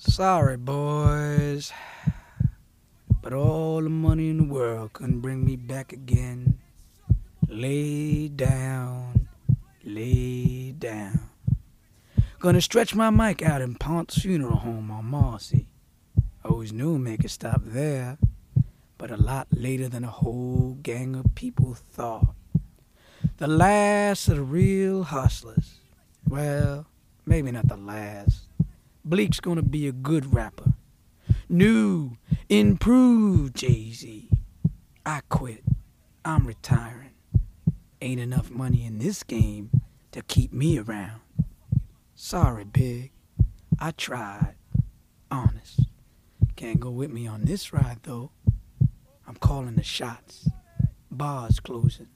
Sorry, boys. But all the money in the world couldn't bring me back again. Lay down, lay down. Gonna stretch my mic out in Pont's funeral home on Marcy. Always knew make it stop there, but a lot later than a whole gang of people thought. The last of the real hustlers. Well, maybe not the last. Bleek's gonna be a good rapper. New, improved Jay Z. I quit. I'm retiring. Ain't enough money in this game to keep me around. Sorry, Big. I tried. Honest. Can't go with me on this ride, though. I'm calling the shots. Bars closing.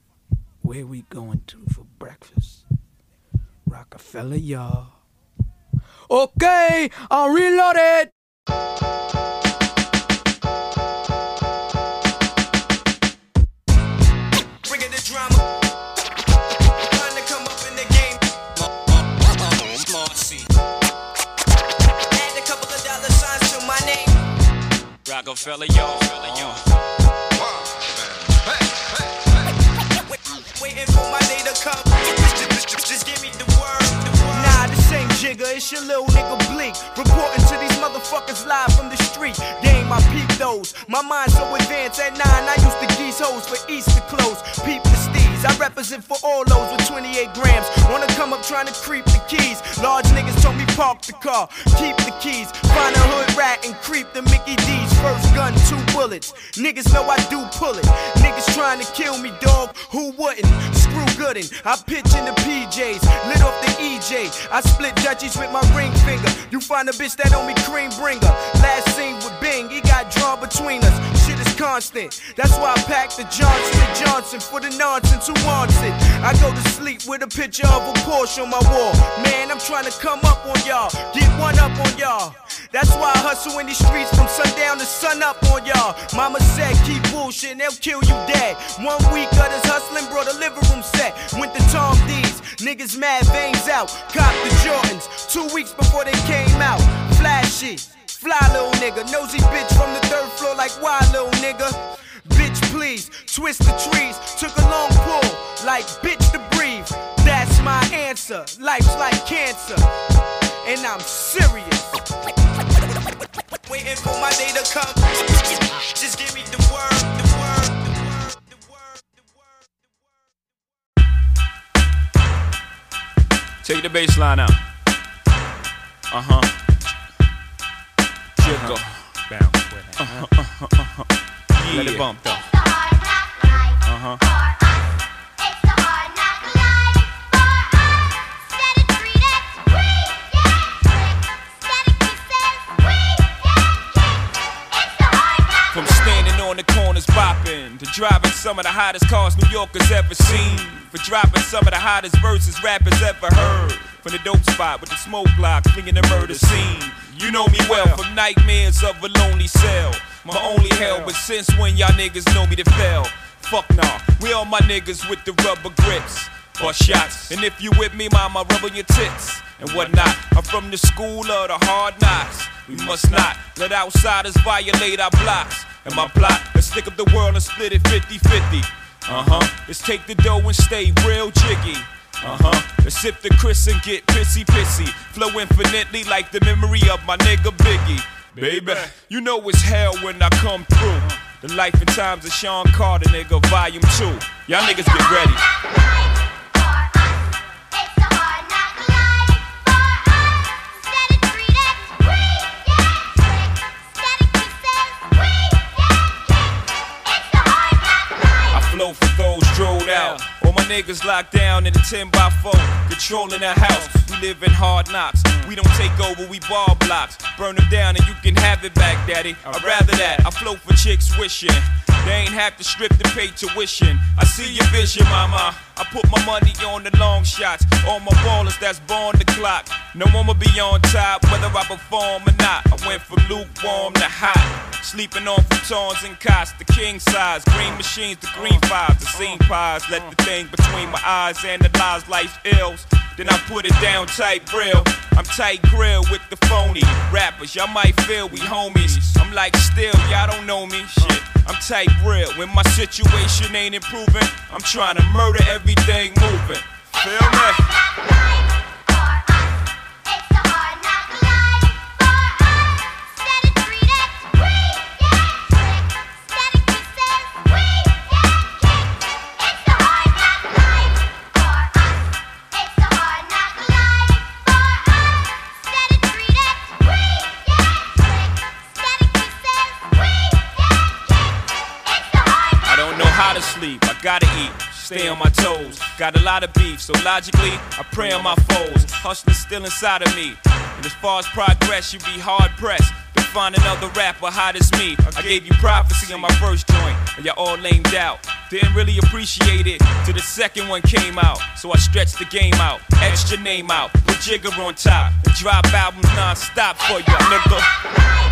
Where we going to for breakfast? Roc-A-Fella, y'all. Okay, I'll reload it. Bringing the drama. Trying to come up in the game. Uh-uh. Smart C. Add a couple of dollar signs to my name. Roc-A-Fella, y'all. Waiting for my day to come. Just, just give me the word. The word. Nah, ain't Jigga, it's your little nigga Bleek. Reporting to these motherfuckers live from the street. Game, I peep those. My mind so advanced at nine, I used to geese hoes for Easter clothes. Peep the steez. I represent for all those with 28 grams. Wanna come up trying to creep the keys. Large niggas told me park the car, keep the keys. Find a hood rat and creep the Mickey D's. First gun, two bullets. Niggas know I do pull it. Niggas trying to kill me, dog. Who wouldn't? Gooden. I pitch in the PJs, lit off the EJ. I split Dutchies with my ring finger. You find a bitch that on me cream bringer. Last scene with Bing, he got drawn between us. Shit is constant. That's why I pack the Johnson and Johnson for the nonsense who wants it. I go to sleep with a picture of a Porsche on my wall. Man, I'm trying to come up on y'all, get one up on y'all. That's why I hustle in these streets from sundown to sun up on y'all. Mama said keep bullshit, they'll kill you dead. One week of this hustling brought a living room set. Went to Tom D's, niggas mad veins out. Cop the Jordans, two weeks before they came out. Flashy. Fly little nigga, nosy bitch from the third floor like why little nigga. Bitch please, twist the trees, took a long pull, like bitch to breathe. That's my answer, life's like cancer, and I'm serious. Waiting for my day to come. Just give me the word, the word, the word, the word, the word, the word. Take the bass line out. Uh huh. Jiggle. Bounce with it. Yeah. Let it bump though. Uh huh. On the corners bopping to driving some of the hottest cars New Yorkers ever seen. For dropping some of the hottest verses rappers ever heard. From the dope spot with the smoke block, flinging the murder scene. You know me well from nightmares of a lonely cell. My only hell, but since when y'all niggas know me to fail? Fuck nah, we all my niggas with the rubber grips. Bust shots, and if you with me, mama, rub on your tits and whatnot. I'm from the school of the hard knocks. We must not let outsiders violate our blocks. And my plot, let's stick up the world and split it 50 50. Uh huh. Let's take the dough and stay real jiggy. Uh huh. Let's sip the Chris and get pissy pissy. Flow infinitely like the memory of my nigga Biggie. Baby, you know it's hell when I come through. The life and times of Sean Carter, nigga, volume two. Y'all niggas get ready. Niggas locked down in a 10 by 4, controlling the house. We live in hard knocks. We don't take over, we ball blocks. Burn them down and you can have it back, daddy. I'd rather that. I flow for chicks wishing. They ain't have to strip to pay tuition. I see your vision, mama. I put my money on the long shots. All my ballers that's born the clock. No one will be on top, whether I perform or not. I went from lukewarm to hot. Sleeping on futons and cots, the king size. Green machines, the green fives, the scene pies. Let the thing between my eyes analyze life's ills. then I put it down tight real. I'm tight grill with the phony rappers. Y'all might feel we homies. I'm like still, y'all don't know me. Shit, I'm tight real. When my situation ain't improving, I'm trying to murder everything moving. Feel me? Gotta eat, stay on my toes. Got a lot of beef, so logically, I pray on my foes. Hustling's still inside of me. And as far as progress, you be hard pressed to find another rapper hot as me. I gave you prophecy on my first joint, and y'all all lamed out. Didn't really appreciate it till the second one came out. So I stretched the game out, your name out, put Jigga on top, and drop albums non-stop for ya, nigga.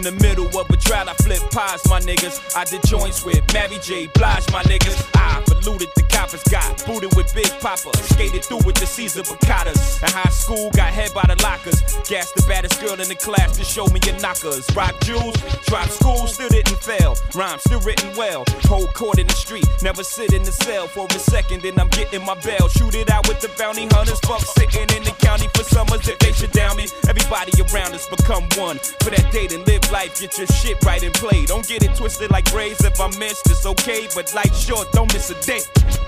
In the middle of a drought, I flip pies, my niggas. I did joints with Mary J. Blige, my niggas. Booted with Big Papa. Skated through with the Caesar Picadas. In high school, got head by the lockers. Gassed the baddest girl in the class to show me your knockers. Rock jewels, drop school, still didn't fail. Rhyme still written well. Hold court in the street, never sit in the cell for a second, then I'm getting my bell. Shoot it out with the bounty hunters. Fuck sitting in the county for summers if they should down me. Everybody around us become one. For that date and live life, get your shit right and play. Don't get it twisted like braids. If I missed, it's okay, but life short, don't miss a day.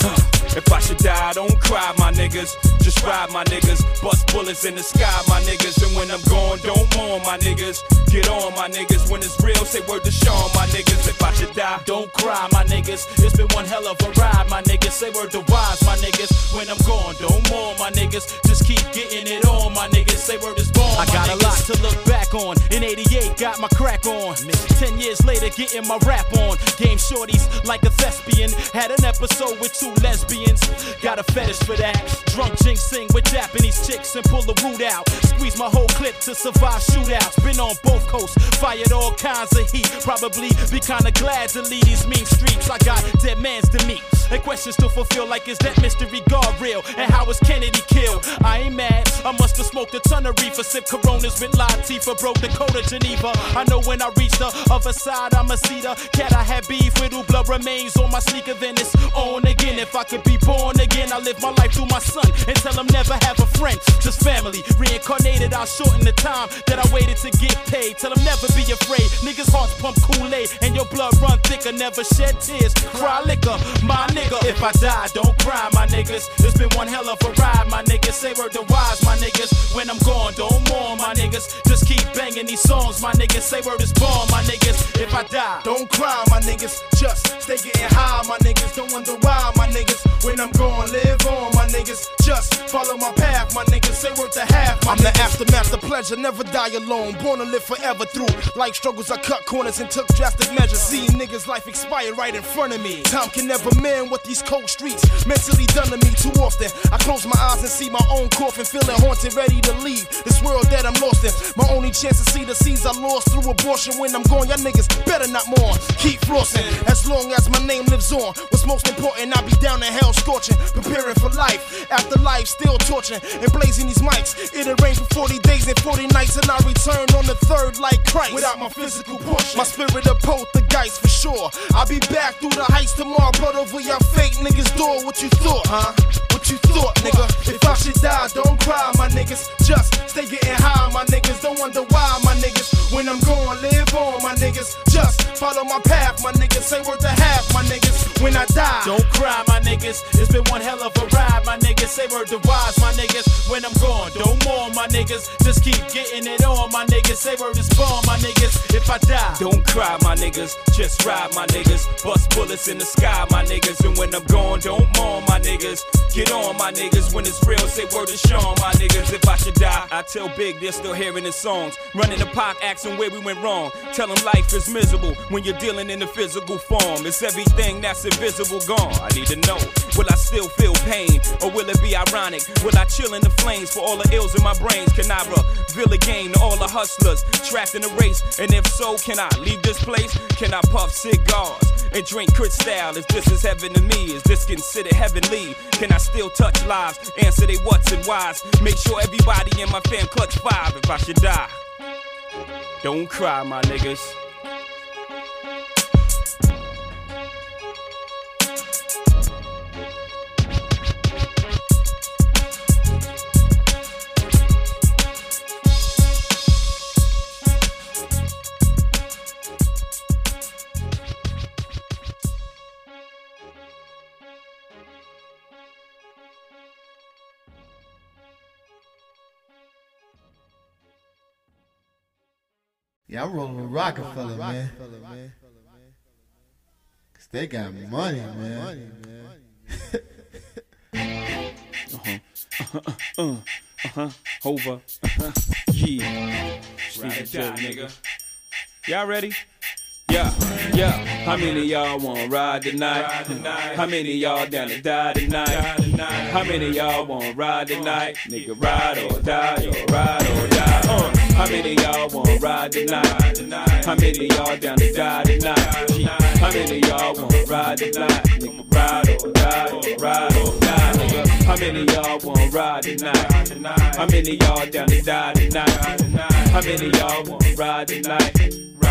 Uh. If I should die, don't cry, my niggas. Just ride, my niggas. Bust bullets in the sky, my niggas. And when I'm gone, don't mourn, my niggas. Get on, my niggas. When it's real, say word to Sean, my niggas. If I should die, Don't cry, my niggas. It's been one hell of a ride, my niggas. Say word to wise, my niggas. When I'm gone, don't mourn, my niggas. Just keep getting it on, my niggas. Say word is born. I got a lot to look back on. In 88, got my crack on. Ten years later, getting my rap on. Game shorties like a thespian. Had an episode with two lesbians. Got a fetish for that. Drunk jinxing with Japanese chicks and pull the root out. Squeeze my whole clip to survive shootouts. Been on both coasts, fired all kinds of heat. Probably be kinda glad to leave these mean streets. I got dead mans to meet. And questions to fulfill like is that mystery guard real? And how was Kennedy killed? I ain't mad. I must have smoked a ton of reefer. Sip coronas with Latifah. Broke the code of Geneva. I know when I reach the other side, I'm a cedar. Cat, I had beef with who blood remains on my sneaker. Then it's on again. If I could be born again, I live my life through my son. And tell him never have a friend, just family. Reincarnated, I'll shorten the time that I waited to get paid. Tell him never be afraid. Niggas' hearts pump Kool-Aid and your blood run thicker. Never shed tears, cry liquor. My nigga, if I die, don't cry, my niggas. It's been one hell of a ride, my niggas. Say word to wise, my niggas. When I'm gone, don't mourn, my niggas. Just keep banging these songs, my niggas. Say word is born, my niggas. If I die, Don't cry, my niggas. Just stay getting high, my niggas. Don't wonder why, my niggas. When I'm gone, live on, my niggas. Just follow my path, my niggas. Say word to half, I'm the aftermath of pleasure, never die alone. Born to live forever through life struggles. I cut corners and took drastic measures. See niggas' life expire right in front of me. Time can never mend what these cold streets mentally done to me too often. I close my eyes and see my own coffin, feeling haunted, ready to leave. this world that I'm lost in. My only chance to see the seas I lost through abortion. When I'm gone, y'all niggas better not mourn. Keep flossing as long as my name lives on. What's most important, I'll be down in hell scorching, preparing for life. After life, still torching and blazing these mics. It'll rain for 40 days and 40 nights, and I return on the third like Christ. Without my physical portion, my spirit of poltergeist for sure. I'll be back through the heights tomorrow, but over your fake niggas' door. What you thought, huh? What you thought, nigga? If I should die, don't cry, my niggas. Just stay getting high, my niggas. Don't wonder why, my niggas. When I'm gone, live on, my niggas. Just follow my path, my niggas. Say word to half, my niggas. When I die, Don't cry, my niggas. It's been one hell of a ride, my niggas. Say word to wise, my niggas. When I'm gone, don't mourn, my niggas. Just keep getting it on, my niggas. Say word is born, my niggas. If I die, Don't cry, my niggas. Just ride, my niggas. Bust bullets in the sky, my niggas. And when I'm gone, don't mourn, my niggas. Get on, my niggas. When it's real, say word to Sean, my niggas. If I should die, I tell Big they're still hearing his songs. Running the park, asking where we went wrong. Tell him life is miserable when you're dealing in the physical form. It's everything that's invisible gone. I need to know. Will I still feel pain? Or will it be ironic? Will I chill in the flames for all the ills in my brains? Can I reveal again to all the hustlers trapped in the race? And if so, can I leave this place? Can I puff cigars and drink crystal? If this is heaven to me? Is this considered heavenly? Can I still touch lives? Answer they what's and whys. Make sure everybody in my fam clutch five if I should die. Don't cry, my niggas. Yeah, I'm rolling with Roc-A-Fella, man. Cause they got money, man. Uh-huh. Uh-huh. Uh-huh. Uh-huh. Over. Uh-huh. Yeah. Steve Joe, nigga. Y'all ready? Yeah, yeah. How many of y'all wanna ride tonight? How many of y'all down to die tonight? How many of y'all wanna ride tonight? Nigga, ride or die, or ride or die. Uh, how many y'all wanna ride tonight? How many y'all down to die tonight? How many y'all wanna ride tonight? Nigga, ride or die, or ride or die, nigga. How many y'all wanna ride tonight? How many y'all down to die tonight? How many y'all wanna ride tonight?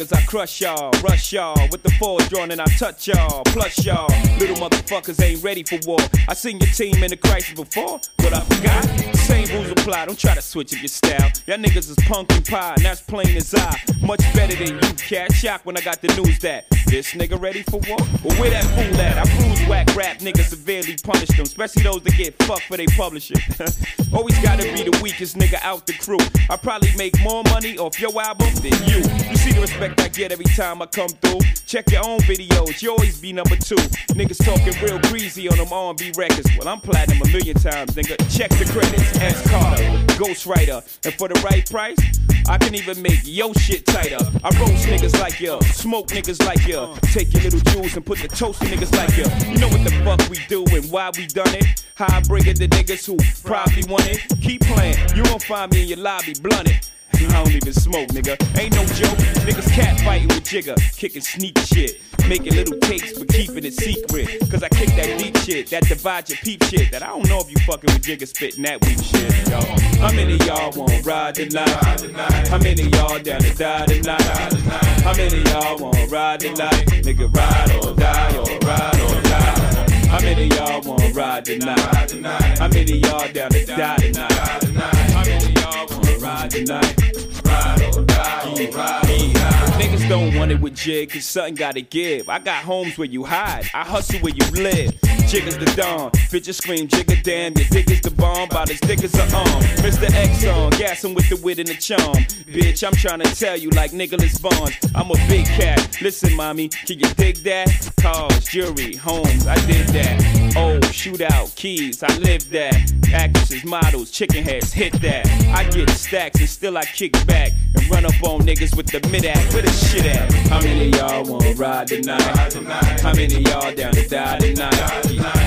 Niggas, I crush y'all, rush y'all with the force drawn and I touch y'all. Plus y'all, little motherfuckers ain't ready for war. I seen your team in the crisis before, but I forgot. Same rules apply, don't try to switch up your style. Y'all niggas is punk and pie, and that's plain as I. Much better than you, cat. Shock when I got the news that this nigga ready for war. Well, where that fool at? I bruise whack rap niggas severely punish them, especially those that get fucked for they publishing. Always gotta be the weakest nigga out the crew. I probably make more money off your album than you. You see the respect I get every time I come through. Check your own videos, you always be number two. Niggas talking real greasy on them R&B records. Well, I'm platinum a million times, nigga. Check the credits. S. Carter, Ghostwriter, and for the right price, I can even make yo shit tighter. I roast niggas like ya, smoke niggas like ya. Take your little jewels and put the toast to niggas like ya. You know what the fuck we do and why we done it? How I bring it to niggas who probably want it. Keep playing, you won't find me in your lobby blunted. I don't even smoke, nigga. Ain't no joke. Niggas cat fighting with Jigga, kicking sneak shit. Making little tapes but keeping it secret. Cause I kick that deep shit, that divide your peep shit. That I don't know if you fucking with Jigga spitting that weak shit, y'all. How many y'all wanna ride tonight? How many y'all down to die tonight? How many y'all wanna ride tonight? Nigga, ride or die or ride or die. How many y'all wanna ride tonight? How many y'all down to die tonight? How many y'all wanna ride tonight? Niggas don't want it with jig, cause something gotta give. I got homes where you hide, I hustle where you live. Jigga's the dawn, bitches scream, jigga damn, your dick is the bomb, about as thick as a arm. Mr. X on, gassing with the wit and the charm. Bitch, I'm trying to tell you like Nicholas Bonds, I'm a big cat. Listen, mommy, can you dig that? Cars, jewelry, homes, I did that. Oh, shootout, keys, I live that. Actresses, models, chicken heads, hit that. I get stacks and still I kick back and run up on niggas with the mid act. Where the shit at? How many y'all wanna ride tonight? How many y'all down to die tonight?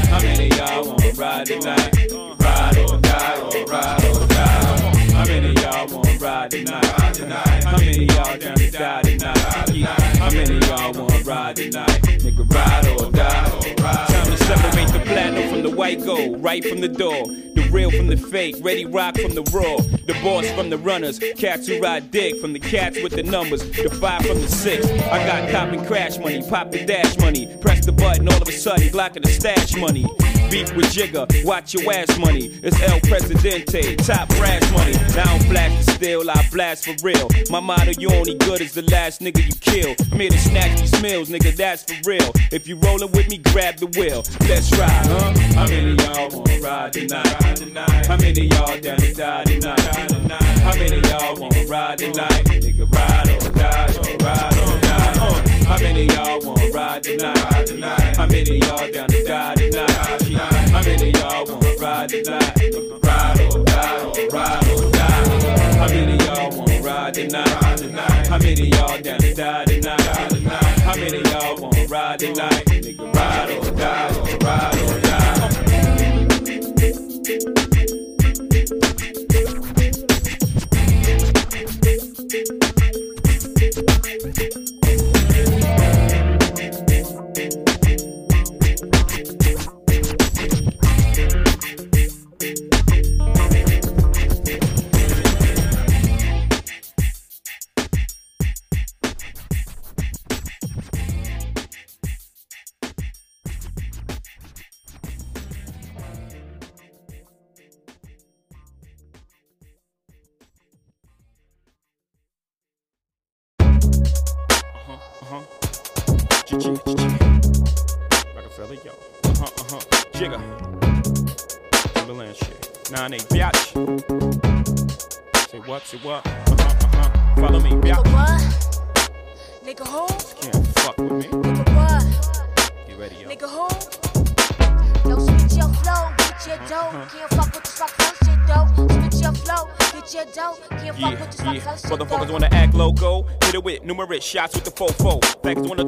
How many y'all wanna ride tonight? Ride or die or ride or die. How many y'all wanna ride tonight? How many y'all down to die tonight? Ride tonight. Nigga, ride or die. Time to separate the platinum from the white gold, right from the door. The real from the fake, ready rock from the raw. The boss from the runners, cats who ride dick. From the cats with the numbers, the five from the six. I got cop and crash money, pop the dash money. Press the button, all of a sudden, blocking the stash money. Beef with Jigga, watch your ass money. It's El Presidente, top brass money. Now I don't blast the steel, I blast for real. My motto, you only good as the last nigga you kill. I'm here to snatch these meals, nigga, that's for real. If you rollin' with me, grab the wheel. Let's ride, huh? How many y'all wanna ride tonight? How many y'all down to die tonight? How many y'all wanna ride tonight? Nigga, ride or die, ride or die. Uh. How many y'all wanna ride tonight? How many y'all down to die tonight? How many y'all wanna ride tonight? Ride or die, or ride or die. How many y'all wanna ride tonight? How many y'all down to die tonight? How many y'all wanna ride tonight? Nigga, ride or die, or ride or die. What. Uh huh, uh huh. Follow me, Nigga biatch. what? Nigga who? Can't fuck with me. Nigga what? Get ready, yo. Nigga who? Don't switch your flow, get your dough. Can't fuck with this rock first shit though. Switch your flow, get your dough. Can't fuck with this Yeah, rock yeah. shit Motherfuckers though. wanna act loco. Hit it with numerous shots with the fofo. Fags wanna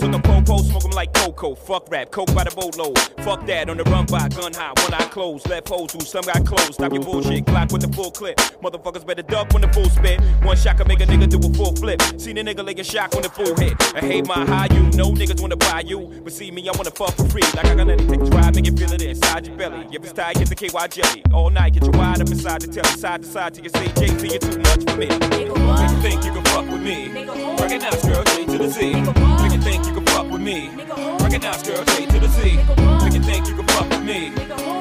Fuck rap, coke by the boatload. Fuck that on the run by gun high, one eye closed. Left hoes who some got closed. Stop your bullshit, clock with the full clip. Motherfuckers better duck when the full spit. One shot can make a nigga do a full flip. Seen a nigga laying shock when the full hit. I hate my high you. No niggas wanna buy you. But see me, I wanna fuck for free. Like I got nothing. Take a drive, make it feel it inside your belly. If it's tight, get the KY jelly. All night, get you wide up inside the telly. Side to side till you say Z, you're too much for me. Nigga Make you think you can fuck with me. Nigga? Recognize girl J to the Z. Nigga what? Make you think you can fuck with me. Nigga who? Recognize girl J to the. Nigga? Make you think you can fuck with me.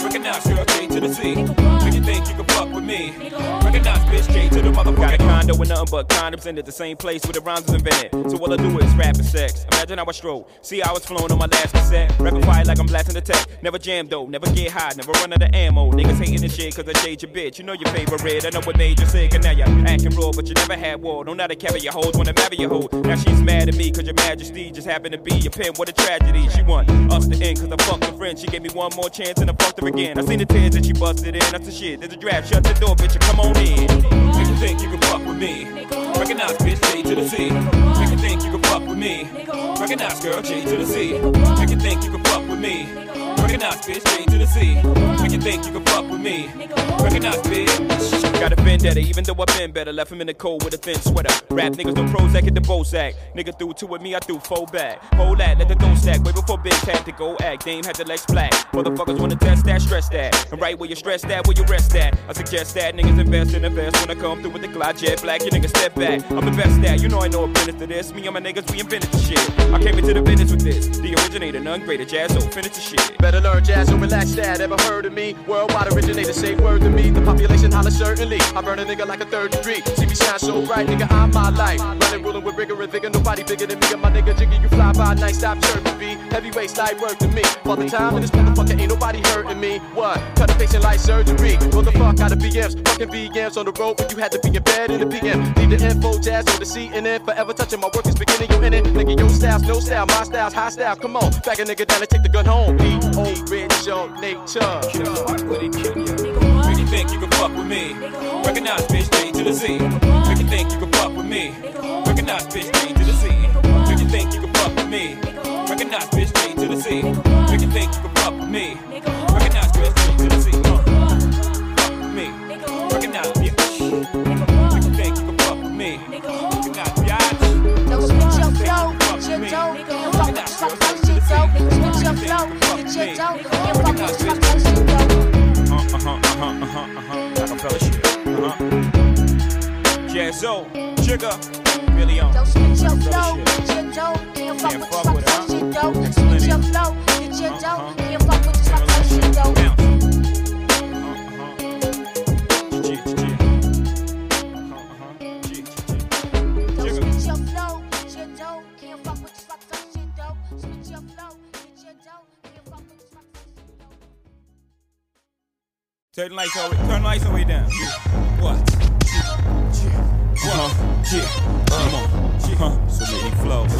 Recognize girl J to the Z. You think you can fuck with me. Recognize bitch J to the motherfucker. Got a condo with nothing but condoms in it, the same place where the rhymes was invented. So all I do is rap and sex. Imagine how I stroll. See how it's flowing on my last cassette. Rapid fire like I'm blasting the tech. Never jam though, never get high, never run out of ammo. Niggas hating this shit cause I shade your bitch. You know your favorite. Red. I know what made you sick, and now you're acting raw, but you never had war. Don't know how to carry your hoes, wanna marry your hoe. Now she's mad at me cause your majesty just happened to be your pin. What a tragedy. She want us to end cause I fucked her friend. She gave me one more chance and I fucked her again. I seen the tears that she busted in. That's the shit. There's a draft. Shut the door, bitch, and come on in. Make you think you can fuck with me. Recognize bitch J to the Z. Make you think you can fuck with me. Recognize girl J to the Z. Make you think you can fuck with me. Recognize bitch J to the Z. Make you think you can fuck with me. Recognize bitch. Got a vendetta, even though I've been better. Left him in the cold with a thin sweater. Rap niggas pros that get the Bozak. Nigga threw two with me, I threw four back. Hold that, let the dough stack. Way before Big had to go act. Dame had the legs black. Motherfuckers wanna test that, stress that. And right where you stress that, where you rest at. I suggest that niggas invest in invest when I come through with the Glide jet black. You niggas step back. I'm the best at, you know I know a business to this. Me and my niggas, we invented the shit. I came into the business with this. The originator, none greater. Jazz, so finish the shit. Better learn jazz or relax that. Ever heard of me? Worldwide originator, say word to me. The population holler certainly. I burn a nigga like a third degree. See me shine so bright, nigga, I'm my life. Running, ruling with rigor and vigor. Nobody bigger than me. And my nigga Jiggy, you fly by night, stop chirping me. Heavyweight light work to me. For the time in this motherfucker, ain't nobody hurting me. What? Cut a face patient like surgery. Fuck of BMs. Fucking VMs on the road, but you had to be in bed in the PM. Need the info, jazz on the CNN. Forever touching my work is beginning, you in it. Nigga, your style's no style, my style's high style. Come on, back a nigga down and take the gun home. P O rich on nature. With it, kill you think you can fuck with me. Recognize bitch J to the Z. Make you think you can fuck with me. Recognize bitch J to the Z. uh huh, acapella uh huh. Jaz-O, Jigga, really on. Don't switch your flow, get your fuck with the fuck shit. Get your flow, get your. Turn the lights all way, turn the lights all the way down. What? Uh-huh. Yeah. Come on. Uh-huh. So many flows.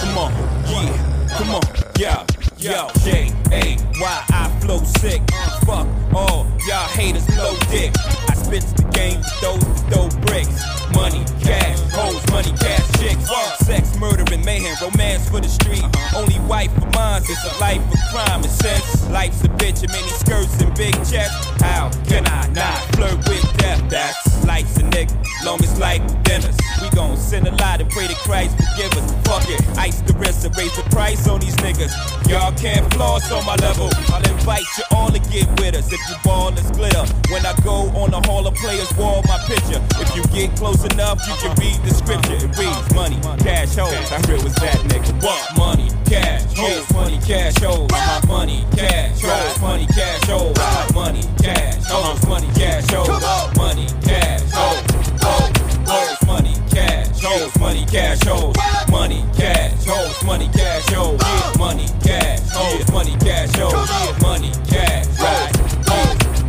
Come on. Yeah. Come on. Yeah. Yo, J A Y I flow sick. Fuck all y'all haters blow dick. I spit the game with those that throw bricks. Money, cash, hoes, money, cash, chicks. Sex, murder, and mayhem, romance for the street. Uh-huh. Only wife of mine, it's a life of crime. And since life's a bitch and many skirts and big chests, how can I not flirt with death? That's life's a nigga, long as life dinners. We gon' send a lot and pray to Christ forgive us. Fuck it, ice the wrist and raise the price on these niggas. Y'all can't floss on my level. I'll invite you all to get with us if you ball is glitter. When I go on the Hall of Players wall, my picture. If you get close enough, you can read the scripture. It reads money, cash, hoes. How real was that nigga? What? Money, cash, hoes, money, cash, hoes. Uh-huh. Money, cash, hoes, money, cash, hoes. Uh-huh. Money, cash, hoes, money, cash, hoes. Money, cash, hoes, hoes, hoes, money, cash, hoes, money, cash, hoes. Money, cash, hoes, money, cash, hoes. Money, cash, hoes, money, cash. Yeah, money, cash, right.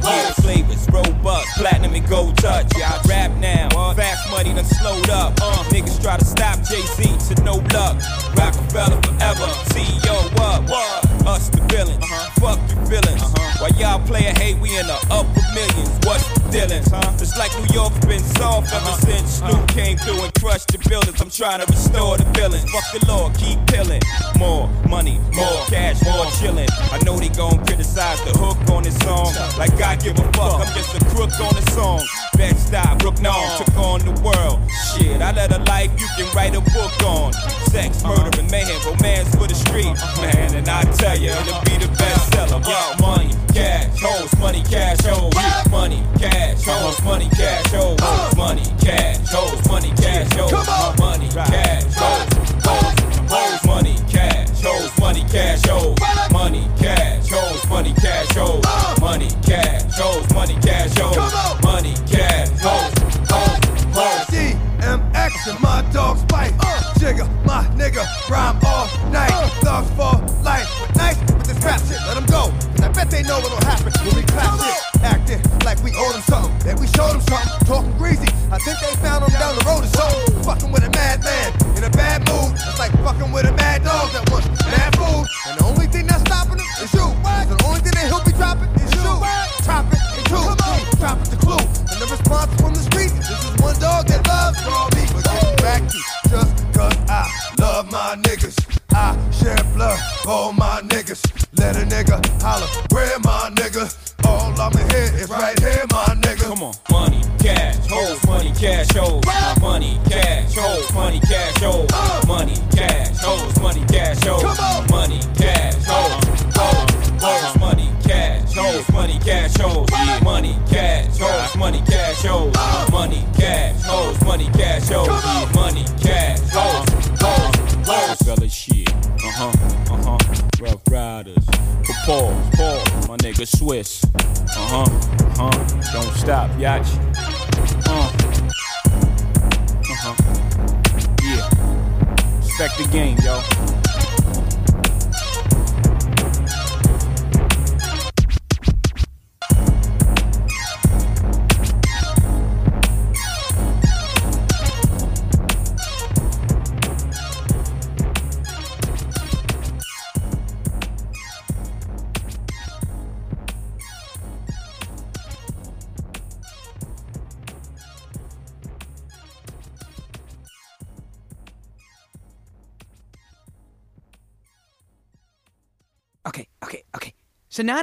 Yeah, flavors, robust, platinum and gold touch. Yeah, I rap now. Fast money done slowed up. Uh, niggas try to stop Jay Z to no luck. Roc-A-Fella forever. CEO up. Us the uh-huh. villains. Uh-huh. Fuck your feelings. While y'all play a hate, we in the upper millions. What's the dealings, huh? It's like New York's been soft ever uh-huh. since Snoop came through and crushed the buildings. I'm trying to restore the feelings. Fuck the law, keep killing. More money, more cash, more chillin'. I know they gon' criticize the hook on this song. Like I give a fuck, I'm just a crook on the song. Bed-Stuy, Brook took on the world. Shit, I let a life you can write a book on. Sex, murder, and mayhem, romance for the street. Man, and I tell you, it'll be the bestseller. Yo, money, cash, hoes, money, cash, hoes. Money, cash, hoes, money, cash, hoes. Money, cash, hoes, money, cash, hoes. Money, cash, hoes, hoes, money, cash, hoes, money, cash, hoes. Money, cash, hoes, money, cash, hoes. Money, cash, hoes, money, cash, hoes. Money, cash, hoes. And my dogs bite. Uh, Jigga, my nigga, rhyme all night. Thugs for life. Nice with this rap shit, let them go. 'Cause I bet they know what'll happen when we clap shit. Acting like we owe them something. Then we show them something. Talking greasy. I think they found them down the road or something. Fucking with a madman in a bad mood.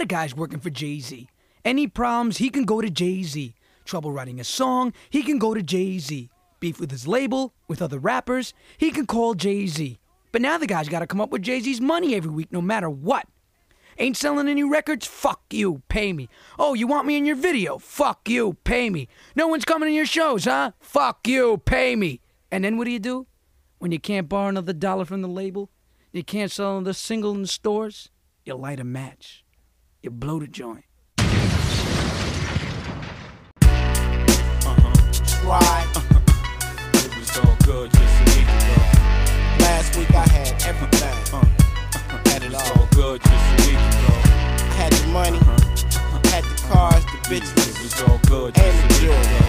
The guy's working for Jay Z. Any problems, he can go to Jay Z. Trouble writing a song, he can go to Jay Z. Beef with his label, with other rappers, he can call Jay Z. But now the guy's got to come up with Jay Z's money every week, no matter what. Ain't selling any records? Fuck you, pay me. Oh, you want me in your video? Fuck you, pay me. No one's coming to your shows, huh? Fuck you, pay me. And then what do you do? When you can't borrow another dollar from the label, you can't sell another single in the stores, you light a match. You blow the joint. Uh-huh. Try. It was all good just a week ago. Last week I had everything. Uh-huh. Had it It was all. all good just a week ago. I had the money, uh-huh. had the cars, the It bitches, was all good and the jewelry.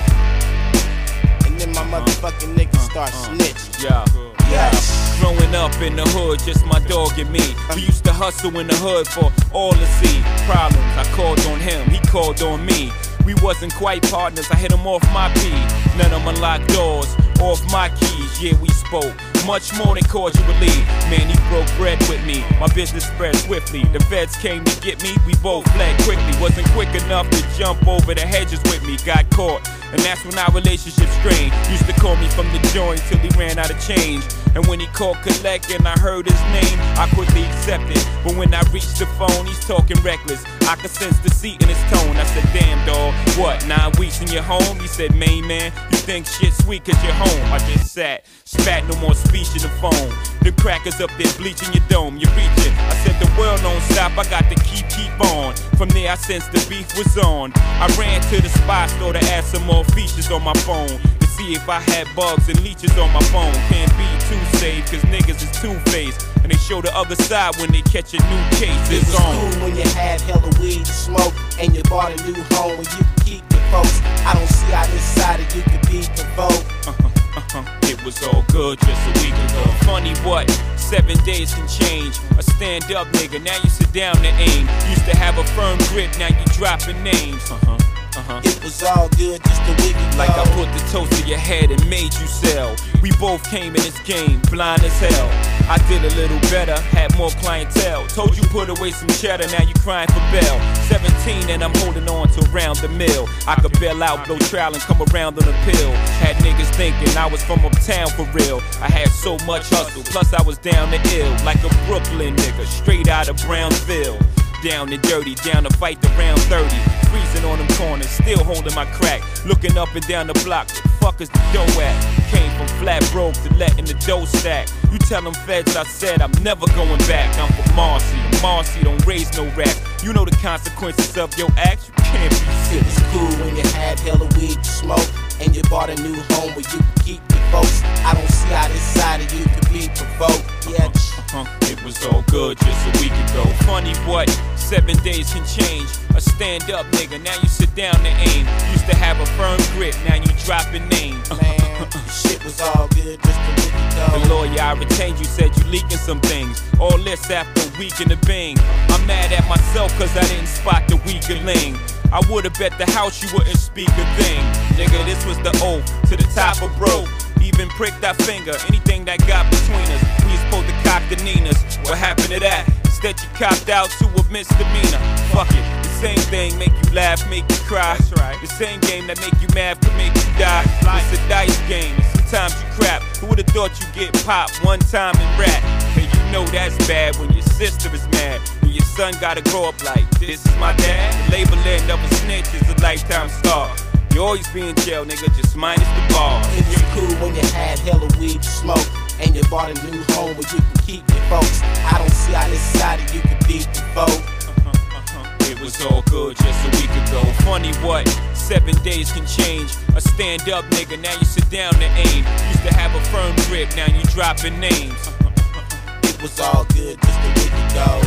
And then my motherfucking niggas start snitching. Yeah. Yes. Growing up in the hood, just my dog and me. We used to hustle in the hood for all to see. Problems, I called on him, he called on me. We wasn't quite partners, I hit him off my beat. None of them unlock doors, off my keys. Yeah, we spoke much more than cordially. Man, he broke bread with me. My business spread swiftly. The feds came to get me, we both fled quickly. Wasn't quick enough to jump over the hedges with me. Got caught, and that's when our relationship strained. Used to call me from the joint till he ran out of change. And when he called collect and I heard his name, I quickly accepted. But when I reached the phone, he's talking reckless. I could sense deceit in his tone. I said, damn dog, what, nine weeks in your home? He said, main man, you think shit sweet cause you're home. I just sat, spat, no more speech in the phone. The crackers up there bleaching your dome, you're it. I said, the world don't stop, I got to keep, keep on. From there, I sensed the beef was on. I ran to the spy store to add some more features on my phone. See if I had bugs and leeches on my phone. Can't be too safe, cause niggas is two faced. And they show the other side when they catch a new case. It It's was on. cool when you had hella weed to smoke and you bought a new home where you keep your folks. I don't see how this side of you could be provoked. Uh-huh. It was all good just a week ago. Funny what? Seven days can change. A stand up nigga, now you sit down to aim. Used to have a firm grip, now you dropping names. Uh-huh. Uh-huh. It was all good just a week ago. Like I put the toast to your head and made you sell. We both came in this game blind as hell. I did a little better, had more clientele. Told you put away some cheddar, now you crying for bail. 17 and I'm holding on to round the mill. I could bail out, blow trial and come around on a pill. Had niggas thinking I was from uptown for real. I had so much hustle, plus I was down to ill. Like a Brooklyn nigga, straight out of Brownsville. Down and dirty, down to fight the round 30. Freezing on them corners, still holding my crack. Looking up and down the block, fuck is the dough at? Came from flat broke to letting the dough stack. You tell them feds I said I'm never going back. I'm from Marcy, Marcy don't raise no rats. You know the consequences of your acts, you can't be sick. was cool when you had hella weed to smoke and you bought a new home where you could keep your folks. I don't see how this side of you could be provoked. Yeah, Uh-huh. It was all good just a week ago. Funny what? Seven days can change. A stand up nigga, now you sit down to aim. Used to have a firm grip, now you dropping names. man, shit was all good just a week ago. The lawyer I retained you said you leaking some things. All this after a week in the bing. I'm mad at myself cause I didn't spot the weaker link. I would've bet the house you wouldn't speak a thing. Nigga, this was the oath to the top of broke. Even pricked that finger, anything that got between us. We was supposed to cop the Ninas. What happened to that? Instead you copped out to a misdemeanor. Fuck it, the same thing make you laugh, make you cry. That's right. The same game that make you mad could make you die. It's a dice game, and sometimes you crap. Who would've thought you get popped one time in rap? And you know that's bad when your sister is mad. And your son gotta grow up like, this is my dad. The label end of a snitch is a lifetime star. You always be in jail, nigga, just minus the bars. It was cool when you had hella weed to smoke and you bought a new home where you could keep your folks. I don't see how this side of you could be provoked. Uh-huh, uh-huh. It was all good just a week ago. Funny what? Seven days can change. A stand up nigga, now you sit down to aim. Used to have a firm grip, now you dropping names. Uh-huh, it was all good just a week ago.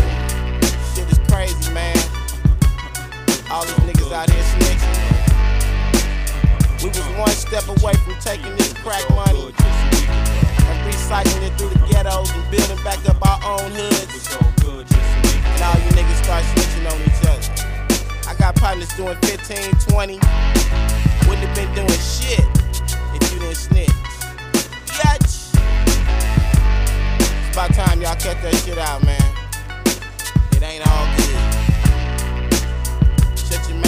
Shit is crazy, man. All these niggas out here. We was one step away from taking this crack money and recycling it through the ghettos and building back up our own hoods. And all you niggas start snitching on each other. I got partners doing 15, 20. Wouldn't have been doing shit if you didn't snitch. Yatch. It's about time y'all cut that shit out, man. It ain't all good. Shut your mouth.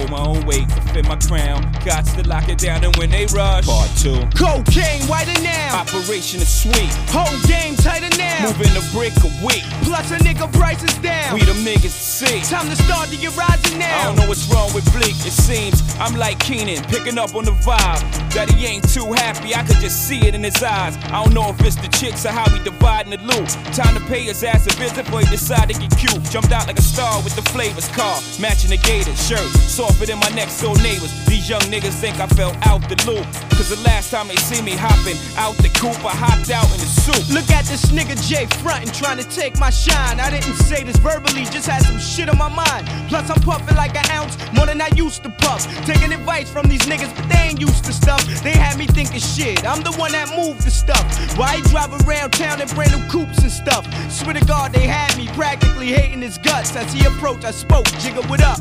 Hold my own weight, defend my crown. Got to lock it down, and when they rush, part two. Cocaine whiter now. Operation is sweet. Whole game tighter now. Moving a brick a week. Plus a nigga prices down. We the niggas see. Time to start to get rising now. I don't know what's wrong with Bleek. It seems I'm like Keenan, picking up on the vibe. That he ain't too happy, I could just see it in his eyes. I don't know if it's the chicks or how we dividing the loot. Time to pay his ass a visit before he decide to get cute. Jumped out like a star with the flavors car, matching the gator shirt. Softer than my next door neighbors. These young niggas think I fell out the loop. Cause the last time they see me hopping out the coop, I hopped out in the soup. Look at this nigga Jay frontin', trying to take my shine. I didn't say this verbally, just had some shit on my mind. Plus, I'm puffing like an ounce more than I used to puff. Taking advice from these niggas, but they ain't used to stuff. They had me thinking shit. I'm the one that moved the stuff. Why he drive around town in brand new coupes and stuff? Swear to God, they had me practically hating his guts. As he approached, I spoke, Jigga, what up?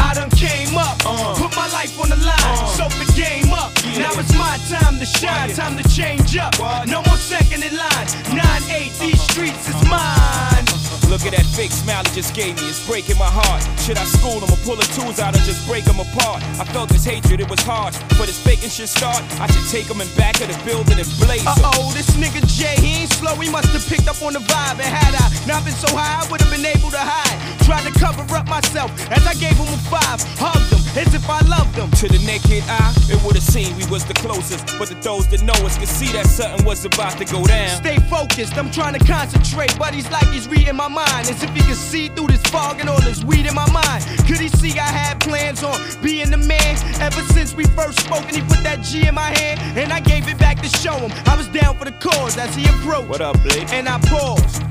I done came up, uh. put my life on the line, uh. soak the game up. Now it's my time to shine, time to change up. No more second in line. 9-8, these streets is mine. Look at that fake smile he just gave me, it's breaking my heart. Should I school him or pull the tools out and just break him apart? I felt this hatred, it was hard. But his faking shit start, I should take him in back of the building and blaze him. Uh oh, this nigga Jay, he ain't slow, he must have picked up on the vibe. And had I not been so high, I would have been able to hide. Tried to cover up myself as I gave him a five, hugged him as if I loved him. To the naked eye, it would've seemed we was the closest. But the those that know us could see that something was about to go down. Stay focused, I'm trying to concentrate, but he's like he's reading my mind. As if he could see through this fog and all this weed in my mind. Could he see I had plans on being the man? Ever since we first spoke and he put that G in my hand, and I gave it back to show him I was down for the cause as he approached. What up, Bleek? And I paused.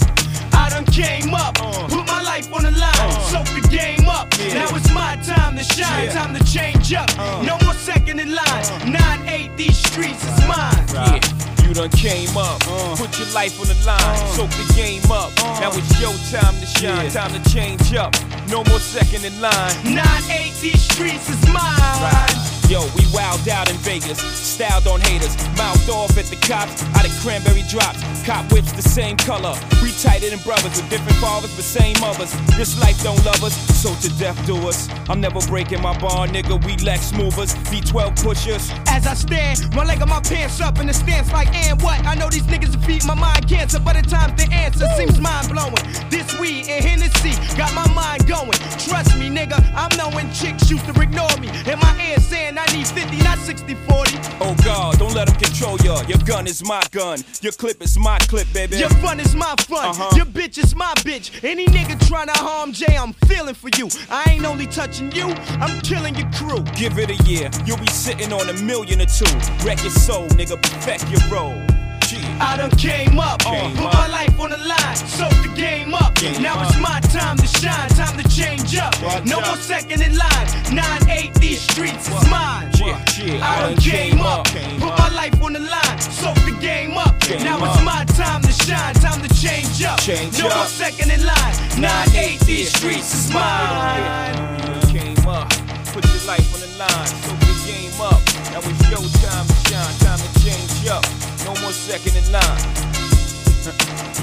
I done came up, uh. put my life on the line, uh. soak the game up. Now it's my time to shine, Yeah. time to change up. Uh. No more second in line. 9-8, these streets is mine. Yeah, you done came up, uh. put your life on the line, uh. soak the game up. Uh. Now it's your time to shine, time to change up. No more second in line. 9-8, streets is mine. Yo, we wowed out in Vegas, styled on haters, mouthed off at the cops, out of cranberry drops. Cop whips the same color, we tighter than brothers with different fathers but same mothers. This life don't love us, so to death do us. I'm never breaking my bar, nigga. We Lex movers, V12 pushers. As I stand, one leg of my pants up in the stance like, and what? I know these niggas feed my mind cancer, but at times the answer seems mind blowing. This weed and Hennessy got my mind going. Trust me, nigga, I'm knowing chicks used to ignore me. and my ear saying I need 50, not 60 40. Oh God, don't let them control ya. Your gun is my gun, your clip is my clip, baby. Your fun is my fun, Uh-huh. your bitch is my bitch. Any nigga tryna harm Jay, I'm feeling for you. I ain't only touching you, I'm killing your crew. Give it a year, you'll be sitting on a million or two. Wreck your soul, nigga, perfect your role. I done came up, Came put up. my life on the line, soak the game up. Game now up. it's my time to shine, time to change up. Watch no out. more second in line. 9-8, these streets is mine. Yeah, yeah, I done came up, put my life on the line, soak the game up. Now up. it's my time to shine, time to change up. Change no up. more second in line. 9-8, these streets is mine. Came up, put your life on the line, soak the game up. Now it's your time to shine, time to change up. No more second in line.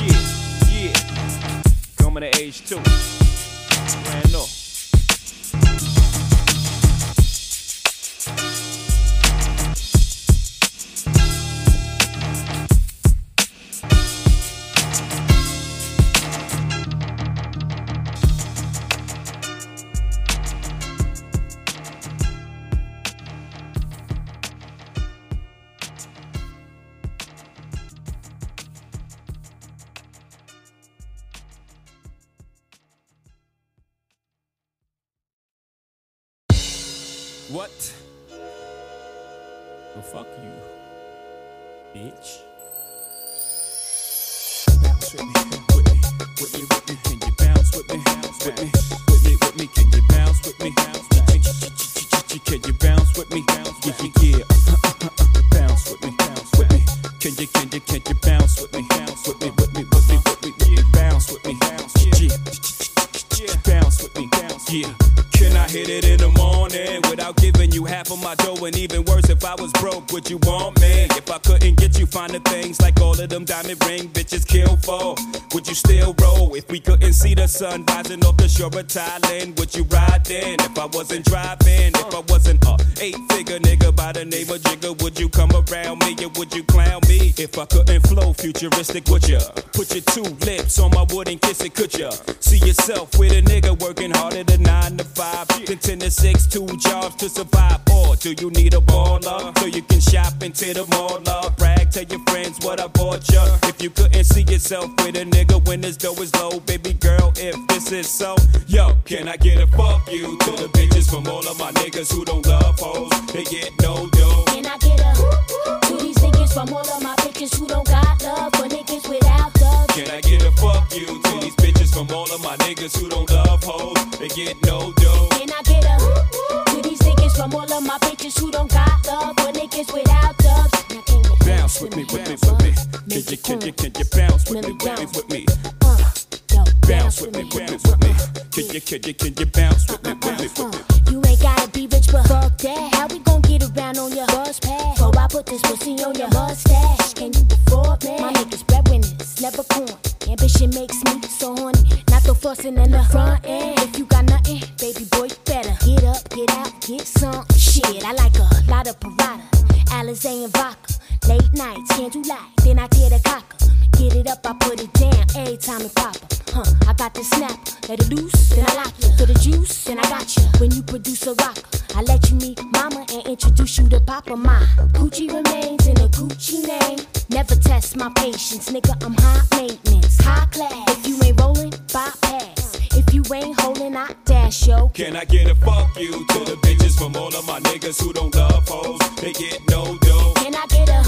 yeah, yeah. Coming to age two. Ran up. You, bitch. Bounce with me, with me, with me, with me. Can you bounce with me? With me, with me, with me. Can you bounce with me? Can you bounce with me? Yeah, yeah, yeah. Bounce with me, with me. Can you, can you, can you bounce with me? Me, with me, with me, with me. My dough? And even worse, if I was broke, would you want me? If I couldn't get you finer things like all of them diamond ring bitches kill for, would you still roll? If we couldn't see the sun rising off the shore of Thailand, would you ride then? If I wasn't driving, if I wasn't a eight figure nigga by the name of Jigga, would you come around me or would you clown me? If I couldn't flow futuristic, would ya? Put your two lips on my wood and kiss it, could ya? See yourself with a nigga working harder than nine to five, then ten to six, two jobs to survive. Or do you need a baller so you can shop into the mall? Love, brag, tell your friends what I bought ya. If you couldn't see yourself with a nigga when his dough is low, baby girl, if this is so, yo, can I get a fuck you to the bitches from all of my niggas who don't love hoes? They get no dough. Can I get a to these niggas from all of my bitches who don't got love for niggas without? Can I get a fuck you to these bitches from all of my niggas who don't love hoes? They get no dough. Can I get a to these niggas from all of my bitches who don't got love for niggas without dubs? Bounce with me, with me, with me. Can you, can you, can you bounce with me, uh, uh, with me, with me? Uh, Bounce with me, with me, with me. Can you, can you, can you bounce with me, with me, with me? You ain't gotta be rich, but fuck that. How we gon' get around on your bus pass? Put this pussy on your mustache, can you afford me? My niggas breadwinners, never corn. Ambition makes me so horny. Not the fussing in the front end. If you got nothing, baby boy, you better get up, get out, get some shit. I like a lot of Prada, Alizé and vodka. Late nights, can't you lie? then I tear the cocker. Get it up, I put it down every time it pop up. Huh, I got the snap, let it loose, then I lock you. For the juice, then I got you. When you produce a rocker, I let you meet mama and introduce you to papa. My Gucci remains in a Gucci name. Never test my patience, nigga, I'm high maintenance, high class. If you ain't rolling, bypass. If you ain't holding, I dash, yo. Can I get a fuck you to the bitches from all of my niggas who don't love hoes? They get no dough. Can I get a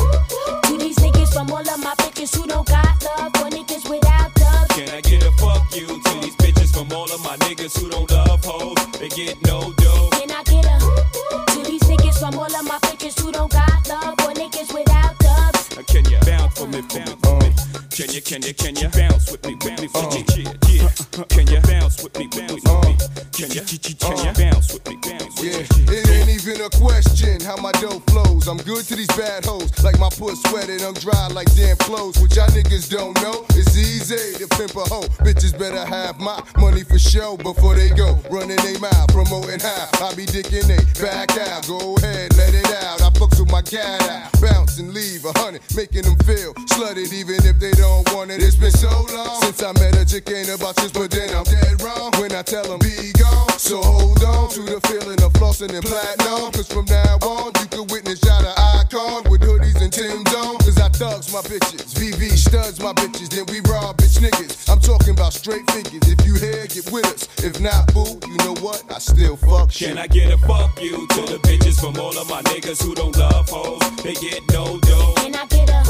to these niggas from all of my bitches who don't got love for niggas without dubs? Can I get a fuck you to these bitches from all of my niggas who don't love hoes? They get no dough. Can I get a to these niggas from all of my bitches who don't got love for niggas without dubs? Uh, Can you bounce for me, bounce for me? Can you, can you, can you bounce with me, with me, with me? Yeah, yeah. Can you bounce with me, bounce uh. with me? Can you, can you bounce with me, bounce with Yeah, it ain't even a question how my dough flows. I'm good to these bad hoes, like my puss sweated, I'm dry like damn clothes. Which y'all niggas don't know, it's easy to pimp a hoe. Bitches better have my money for show before they go. Running they mouth, promoting how I be dicking they back out. Go ahead, let it out. I fucks with my cat out, bounce and leave a hundred, making them feel slutted even if they don't want it. It's been so long since I met a chick ain't about this, but then I'm dead wrong when I tell them be gone. So hold on to the feeling of flossing and platinum. Cause from now on, you can witness y'all the icon with hoodies and Tim's on. Cause I thugs my bitches, VV studs my bitches, then we rob bitch niggas. I'm talking about straight figures. If you here, get with us. If not, boo, you know what? I still fuck shit. Can I get a fuck you to the bitches from all of my niggas who don't love hoes? They get no dough. Can I get a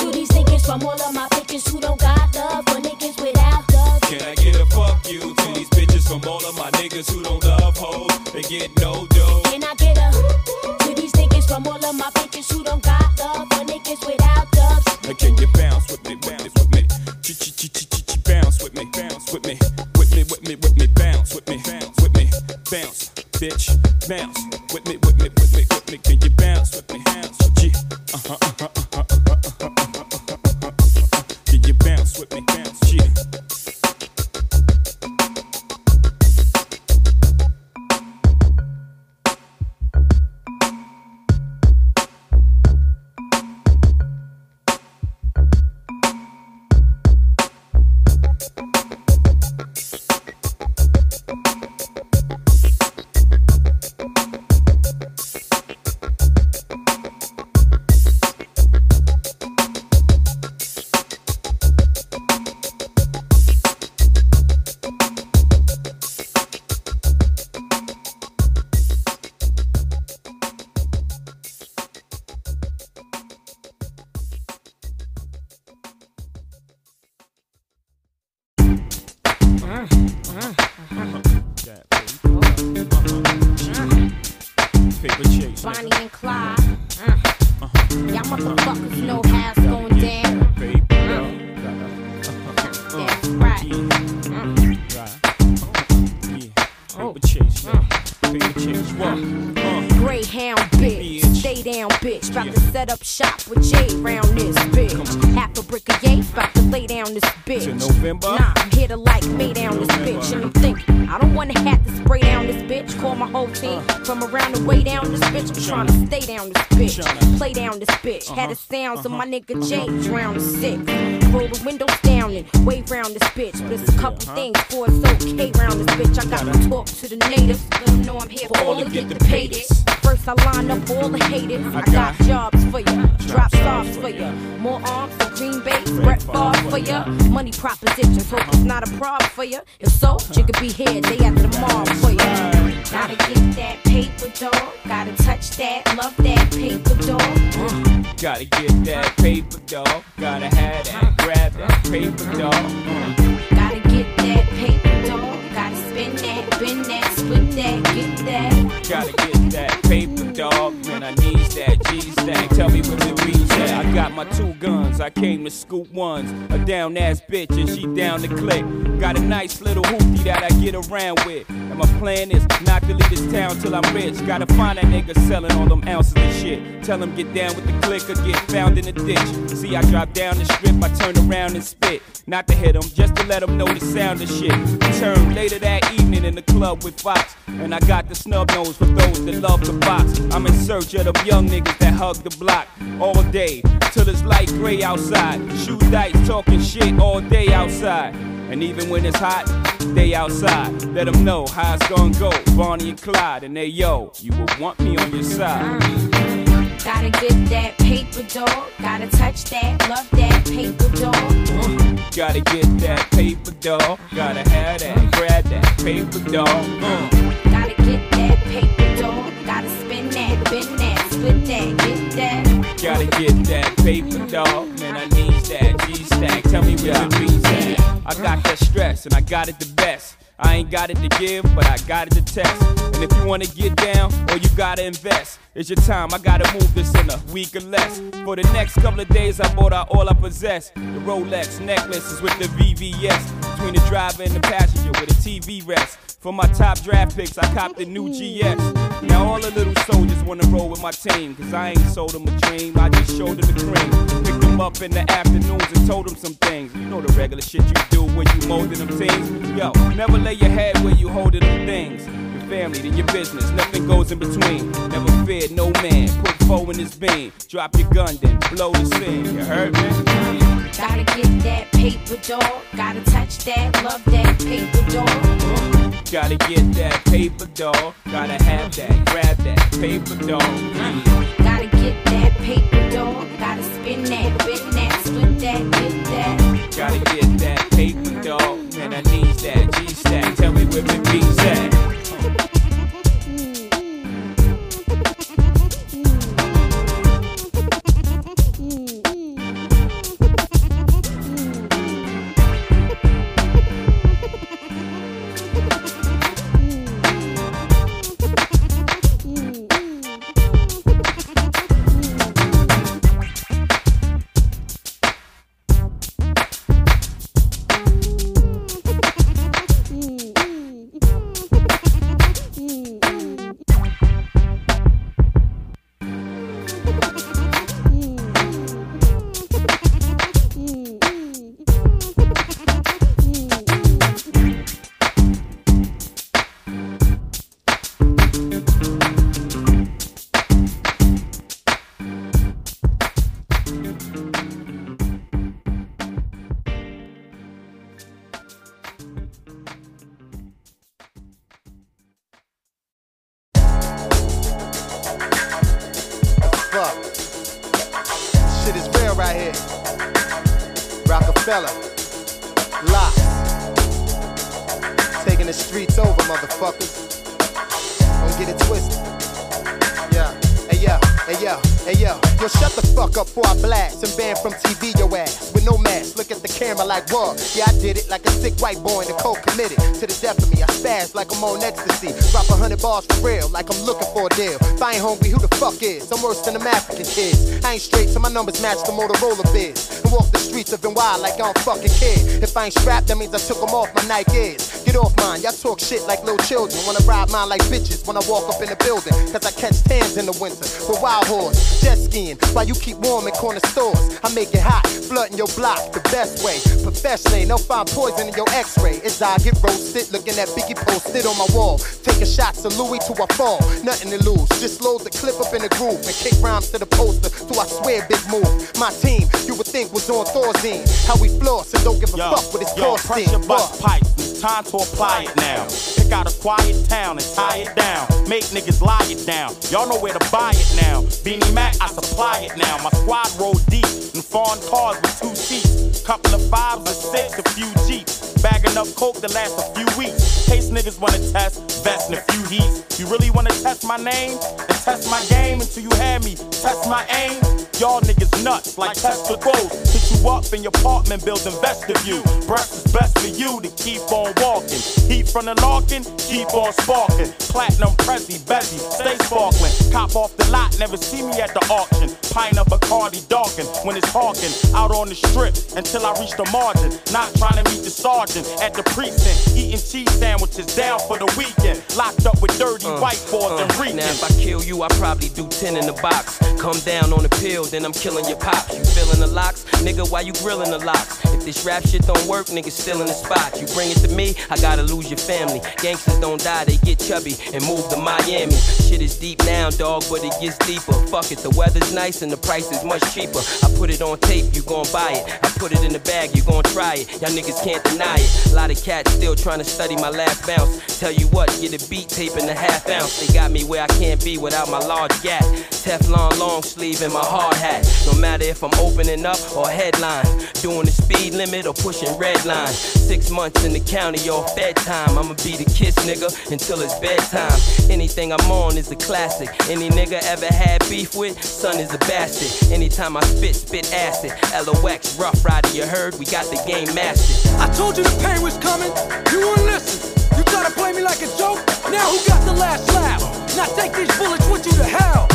to these niggas from all of my bitches who don't got love for niggas without dubs? Can I get a fuck you to these bitches from all of my niggas who don't love hoes? They get no dough. Can you bounce with me, bounce with me? Bounce with me, bounce with me, with me, with me, with me, bounce with me, bounce with me, bounce, bitch, bounce round the six. Roll the windows down and wave round this bitch. But it's a couple things before it's okay round this bitch. I gotta talk to the natives. Let them know I'm here for all to get the pay this. First I line up all the haters. I got jobs for ya, drop stars for ya. More arms for Green Bay, Brett Favre for ya. Money propositions, hope it's not a problem for ya. If so, you could be here day after tomorrow for ya. Gotta get that paper dog, gotta touch that, love that paper dog. Gotta get that paper, dog. Gotta have that, grab that paper, dog. Uh. Gotta get that paper dog, gotta spin that, bend that, split that, get that. Gotta get that paper, dog. When I need that G stack. Tell me what at. I got my two guns. I came to scoop ones. A down ass bitch and she down to click. Got a nice little hoopty that I get around with. And my plan is not to leave this town till I'm rich. Gotta find that nigga selling all them ounces of shit. Tell him get down with the click or get found in the ditch. See, I drop down the strip, I turn around and spit. Not to hit him, just to let him know the sound of shit. Turn later that evening in the club with Fox. And I got the snub nose for those that love the box. I'm in search of them young niggas that hug the block all day till it's light gray outside. Shoot dice, talking shit all day outside. And even when it's hot, they outside. Let them know how it's gonna go. Bonnie and Clyde, and they yo, you will want me on your side. Gotta get that paper dog, gotta touch that, love that paper dog. Gotta get that paper, dog. Gotta have that, grab that paper, dog. Uh. Gotta get that paper dog, gotta spin that, bend that, split that, get that. Gotta get that paper, dog. Man, I need that G stack. Tell me where the beats at. I got that stress, and I got it the best. I ain't got it to give, but I got it to test. And if you wanna get down, or you gotta invest, it's your time. I gotta move this in a week or less. For the next couple of days, I bought out all I possess. The Rolex necklaces with the VVS. Between the driver and the passenger with a TV rest. For my top draft picks, I copped the new GX. Now all the little soldiers wanna roll with my team. Cause I ain't sold them a dream, I just showed them the cream. Picked them up in the afternoons and told them some things. You know the regular shit you do when you molding them teams. Yo, never lay your head where you holding them things. Your family, then your business, nothing goes in between. Never feared no man, put foe in his beam. Drop your gun, then blow the scene. You heard me? Gotta get that paper dog, gotta touch that, love that paper dog. Gotta get that paper, dog. Gotta have that, grab that paper, dog. Gotta get that paper dog, gotta spin that, bend that, split that, get that. Gotta get that paper, dog. Man, I need that G stack. Tell me where the beats Roc-A-Fella. Lock. Taking the streets over, motherfuckers. Don't get it twisted. Yeah. Hey yo, hey yo, hey yo. Yo, shut the fuck up before I blast and ban from TV your ass. With no mask, look at the camera like what? Yeah, I did it like a sick white boy in the cold committed. To the death of me, I spaz like I'm on ecstasy. Drop a hundred bars for real, like I'm looking for a deal. If I ain't hungry, who the fuck is? I'm worse than them African kids. I ain't straight, so my numbers match the Motorola biz. And walk the streets of NY like I don't fucking care. If I ain't strapped, that means I took them off my Nikes. Get off mine, y'all talk shit like little children. Wanna ride mine like bitches when I walk up in the building. Cause I catch tans in the winter with wild horse. Jet skiing, while you keep warm in corner stores. I make it hot, flooding your block the best way. Professionally, they'll find poison in your x-ray. It's I get roasted, looking at Biggie posted on my wall. Taking shots of Louis to I fall, nothing to lose. Just load the clip up in the groove and kick rhymes to the poster. So I swear, big move. My team, you would think was on Thor's end. How we floss and don't give a Yo, fuck what it's yo, costing. press your bust pipe. Time to apply it now. Pick out a quiet town and tie it down. Make niggas lie it down. Y'all know where to buy it now. Beanie Mac, I supply it now. My squad roll deep in foreign cars with two seats. Couple of fives or six, a few jeeps. Bagging up coke to last a few weeks. Case niggas wanna test, vest in a few heats. You really wanna test my name and test my game until you have me test my aim? Y'all niggas nuts like testicles. Hit you up in your apartment building vestibule. Breath is best for you to keep on walking. Heat from the larkin, keep on sparking. Platinum Prezi, Bezzy, stay sparkling. Cop off the lot, never see me at the auction. Pint of Bacardi darken when it's hawking. Out on the strip until I reach the margin. Not trying to meet the sergeant at the precinct. Eating cheese sandwiches down for the weekend. Locked up with dirty white boys and Uh, Now if I kill you, I probably do 10 in the box. Come down on the pill, then I'm killing your pops. You feeling the locks? Nigga, why you grilling the locks? This rap shit don't work, niggas still in the spot. You bring it to me, I gotta lose your family. Gangsters don't die, they get chubby and move to Miami. Shit is deep now, dog, but it gets deeper. Fuck it, the weather's nice and the price is much cheaper. I put it on tape, you gon' buy it. I put it in the bag, you gon' try it. Y'all niggas can't deny it. A lot of cats still trying to study my last bounce. Tell you what, get a beat tape in a half ounce. They got me where I can't be without my large gap. Teflon long sleeve and my hard hat. No matter if I'm opening up or headline. Doing the speed limit or pushing red line. Six months in the county, all fed time. I'ma be the kiss nigga until it's bedtime. Anything I'm on is a classic. Any nigga ever had beef with, son is a bastard. Anytime I spit, spit acid. LOX, Ruff Ryder, you heard? We got the game mastered. I told you the pain was coming. You wouldn't listen. You try to play me like a joke. Now who got the last laugh? Now take these bullets with you to hell.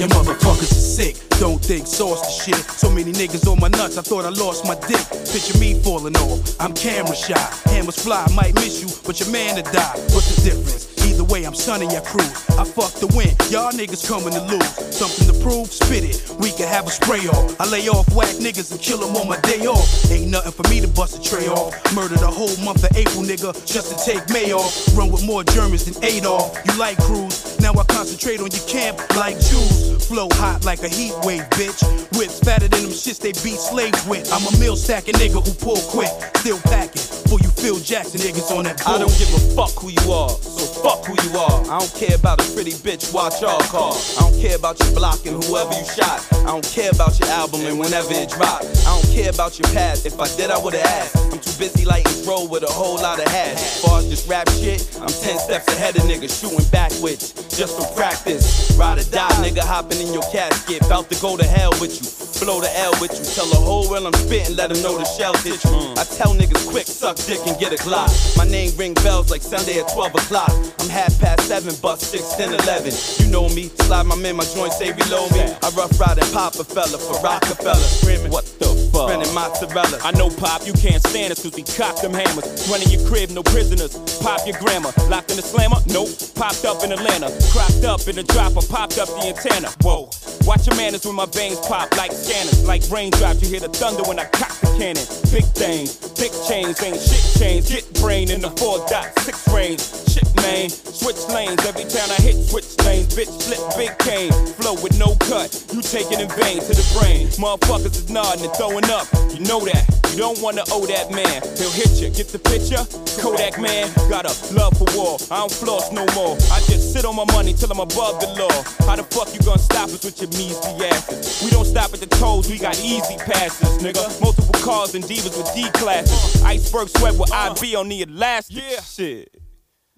Your motherfuckers is sick. Don't think sauce the shit. So many niggas on my nuts, I thought I lost my dick. Picture me falling off. I'm camera shy. Hammers fly, might miss you, but your man to die. What's the difference? Either way, I'm sunning your crew. I fuck the win. Y'all niggas coming to lose. Something to prove? Spit it. We can have a spray off. I lay off whack niggas and kill them on my day off. Ain't nothing for me to bust a tray off. Murdered a whole month of April, nigga, just to take May off. Run with more Germans than Adolf. You like cruise? Now I concentrate on your camp like Jews. Flow hot like a heat wave, bitch. Whips fatter than them shits they beat slaves with. I'm a mill stacking nigga who pull quick. Still packing. For you Phil Jackson niggas on that bull. I don't give a fuck who you are, so fuck who you are. I don't care about a pretty bitch, watch y'all call. I don't care about your block and whoever you shot. I don't care about your album and whenever it drop. I don't care about your past, if I did I would've asked. I'm too busy lighting roll with a whole lot of hash. As far as this rap shit, I'm 10 steps ahead of niggas shooting backwards. Just for practice. Ride or die, nigga hopping in your casket. Bout to go to hell with you. Blow the L with you. Tell the whole world I'm spitting, let them know the shells hit you. I tell niggas quick, suck dick and get a clock. My name ring bells like Sunday at 12 o'clock. I'm half past 7, but 6, 10, 11. You know me, slide my man, my joint say reload me. I rough ride and pop a fella for Roc-A-Fella. Screaming, what the? Spinning mozzarella. I know, Pop, you can't stand us cause we cock them hammers. Running your crib, no prisoners. Pop your grandma. Locked in the slammer? Nope. Popped up in Atlanta. Cropped up in the dropper. Popped up the antenna. Whoa. Watch your manners when my veins pop like scanners. Like raindrops, you hear the thunder when I cock the cannon. Big things, big chains, ain't shit chains. Get brain in the four 4.6 range. Shit, man. Switch lanes every time I hit switch lanes. Bitch, flip big cane. Flow with no cut. You take it in vain to the brain. Motherfuckers is nodding and throwing up. You know that. You don't wanna owe that man. He'll hit you. Get the picture? Kodak man. Got a love for war. I don't floss no more. I just sit on my money till I'm above the law. How the fuck you gonna stop us with your measly asses? We don't stop at the toes. We got easy passes, nigga. Multiple cars and divas with D classes. Iceberg sweat with IB on the elastic. Yeah. Shit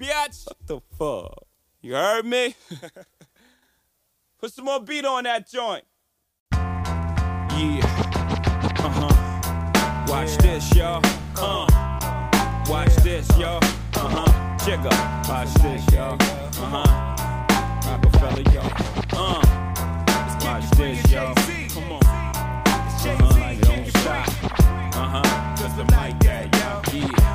bitch. What the fuck? You heard me? Put some more beat on that joint. Yeah. Uh huh. Watch yeah. this, y'all. Uh. Watch yeah. this, y'all. Uh huh. Check up. Watch this, y'all. Uh huh. Roc-A-Fella, y'all. Uh. Watch this, y'all. Come on. Uh huh. Don't stop. Uh huh. Cause I'm like y'all. Yeah.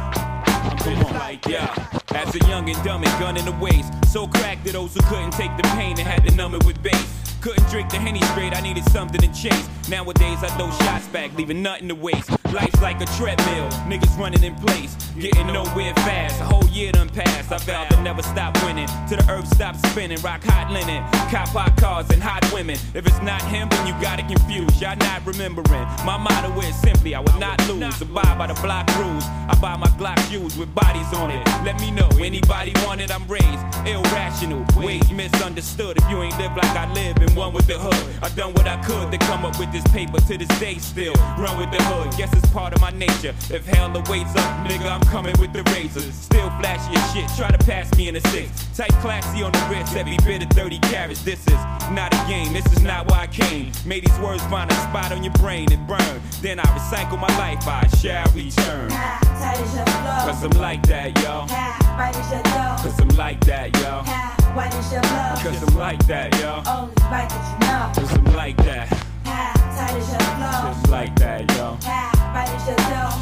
I'm like, yeah. Uh-huh. a young and dumb and gun in the waist. So cracked to those who couldn't take the pain and had to numb it with bass. Couldn't drink the henny straight, I needed something to chase. Nowadays I throw shots back, leaving nothing to waste. Life's like a treadmill, niggas running in place, getting nowhere fast. A whole year done passed, I vowed to never stop winning. Till the earth stops spinning, rock hot linen, cop hot cars and hot women. If it's not him, then you got it confused. Y'all not remembering. My motto is simply, I would not lose. Abide by the block rules. I buy my Glock shoes with bodies on it. Let me know, anybody want it, I'm raised. Irrational, wait, misunderstood. If you ain't live like I live and one with the hood. I done what I could to come up with this paper to this day still. Run with the hood, it's part of my nature. If hell awaits up, nigga, I'm coming with the razors. Still flashy as shit, try to pass me in a six. Tight classy on the wrist, every bit of 30 carats. This is not a game, this is not why I came. May these words find a spot on your brain and burn. Then I recycle my life, I shall return. Cause I'm like that, yo. Cause I'm like that, yo. Cause I'm like that, yo. Cause I'm like that. Just like that, yo.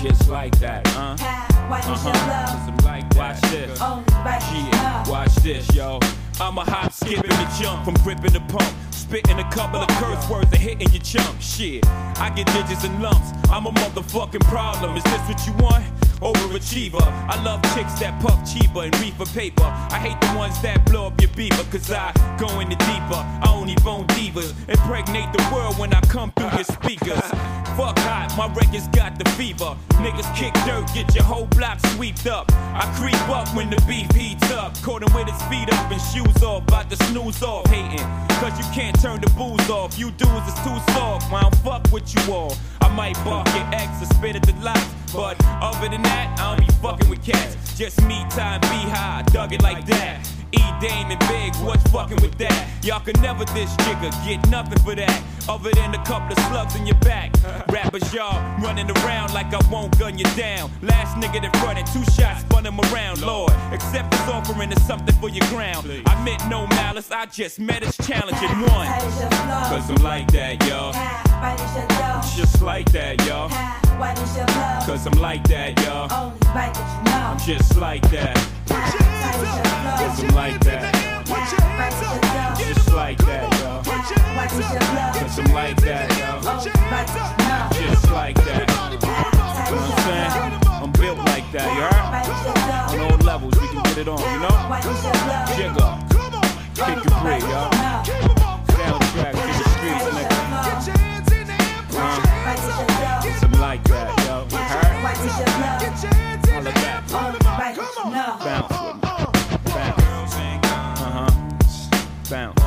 Just like that, uh. Uh-huh. Cause I'm like that. Watch this. Yeah, watch this, yo. I'm a hop, skip, and a jump from gripping the pump. Spitting a couple of curse words and hitting your chump. Shit, I get digits and lumps. I'm a motherfucking problem. Is this what you want? Overachiever. I love chicks that puff cheaper and reefer paper. I hate the ones that blow up your beaver, cause I go in the deeper. I only bone divas. Impregnate the world when I come through your speakers. Fuck hot, my records got the fever. Niggas kick dirt, get your whole block swept up. I creep up when the beef heats up. Caught him with his feet up and shoes off, about to snooze off, hating. Cause you can't turn the booze off. You dudes is too soft, I don't fuck with you all. I might bark your ex or spit at the lights. But other than that, I don't be fucking with cats. Just me, time, be high, dug it like that. E Dame and Big, what's fucking with that? Y'all can never this Jigga, get nothing for that. Other than a couple of slugs in your back. Rappers, y'all running around like I won't gun you down. Last nigga that fronted, two shots, spun him around. Lord, accept this offering is something for your ground. I meant no malice, I just met his challenge and won. Cause I'm like that, y'all. Just like that, y'all. Cause I'm like that, y'all. I'm just like that. Like that. Just like that, y'all. Cause I'm like that. Just like that. You know what I'm saying? I'm built like that, you heard? On. All levels, we can get it on, you know? Jigga. Kick your break, y'all. Soundtrack to the streets, nigga. Uh, like that, yo. You heard? Holla back. Bounce Bounce.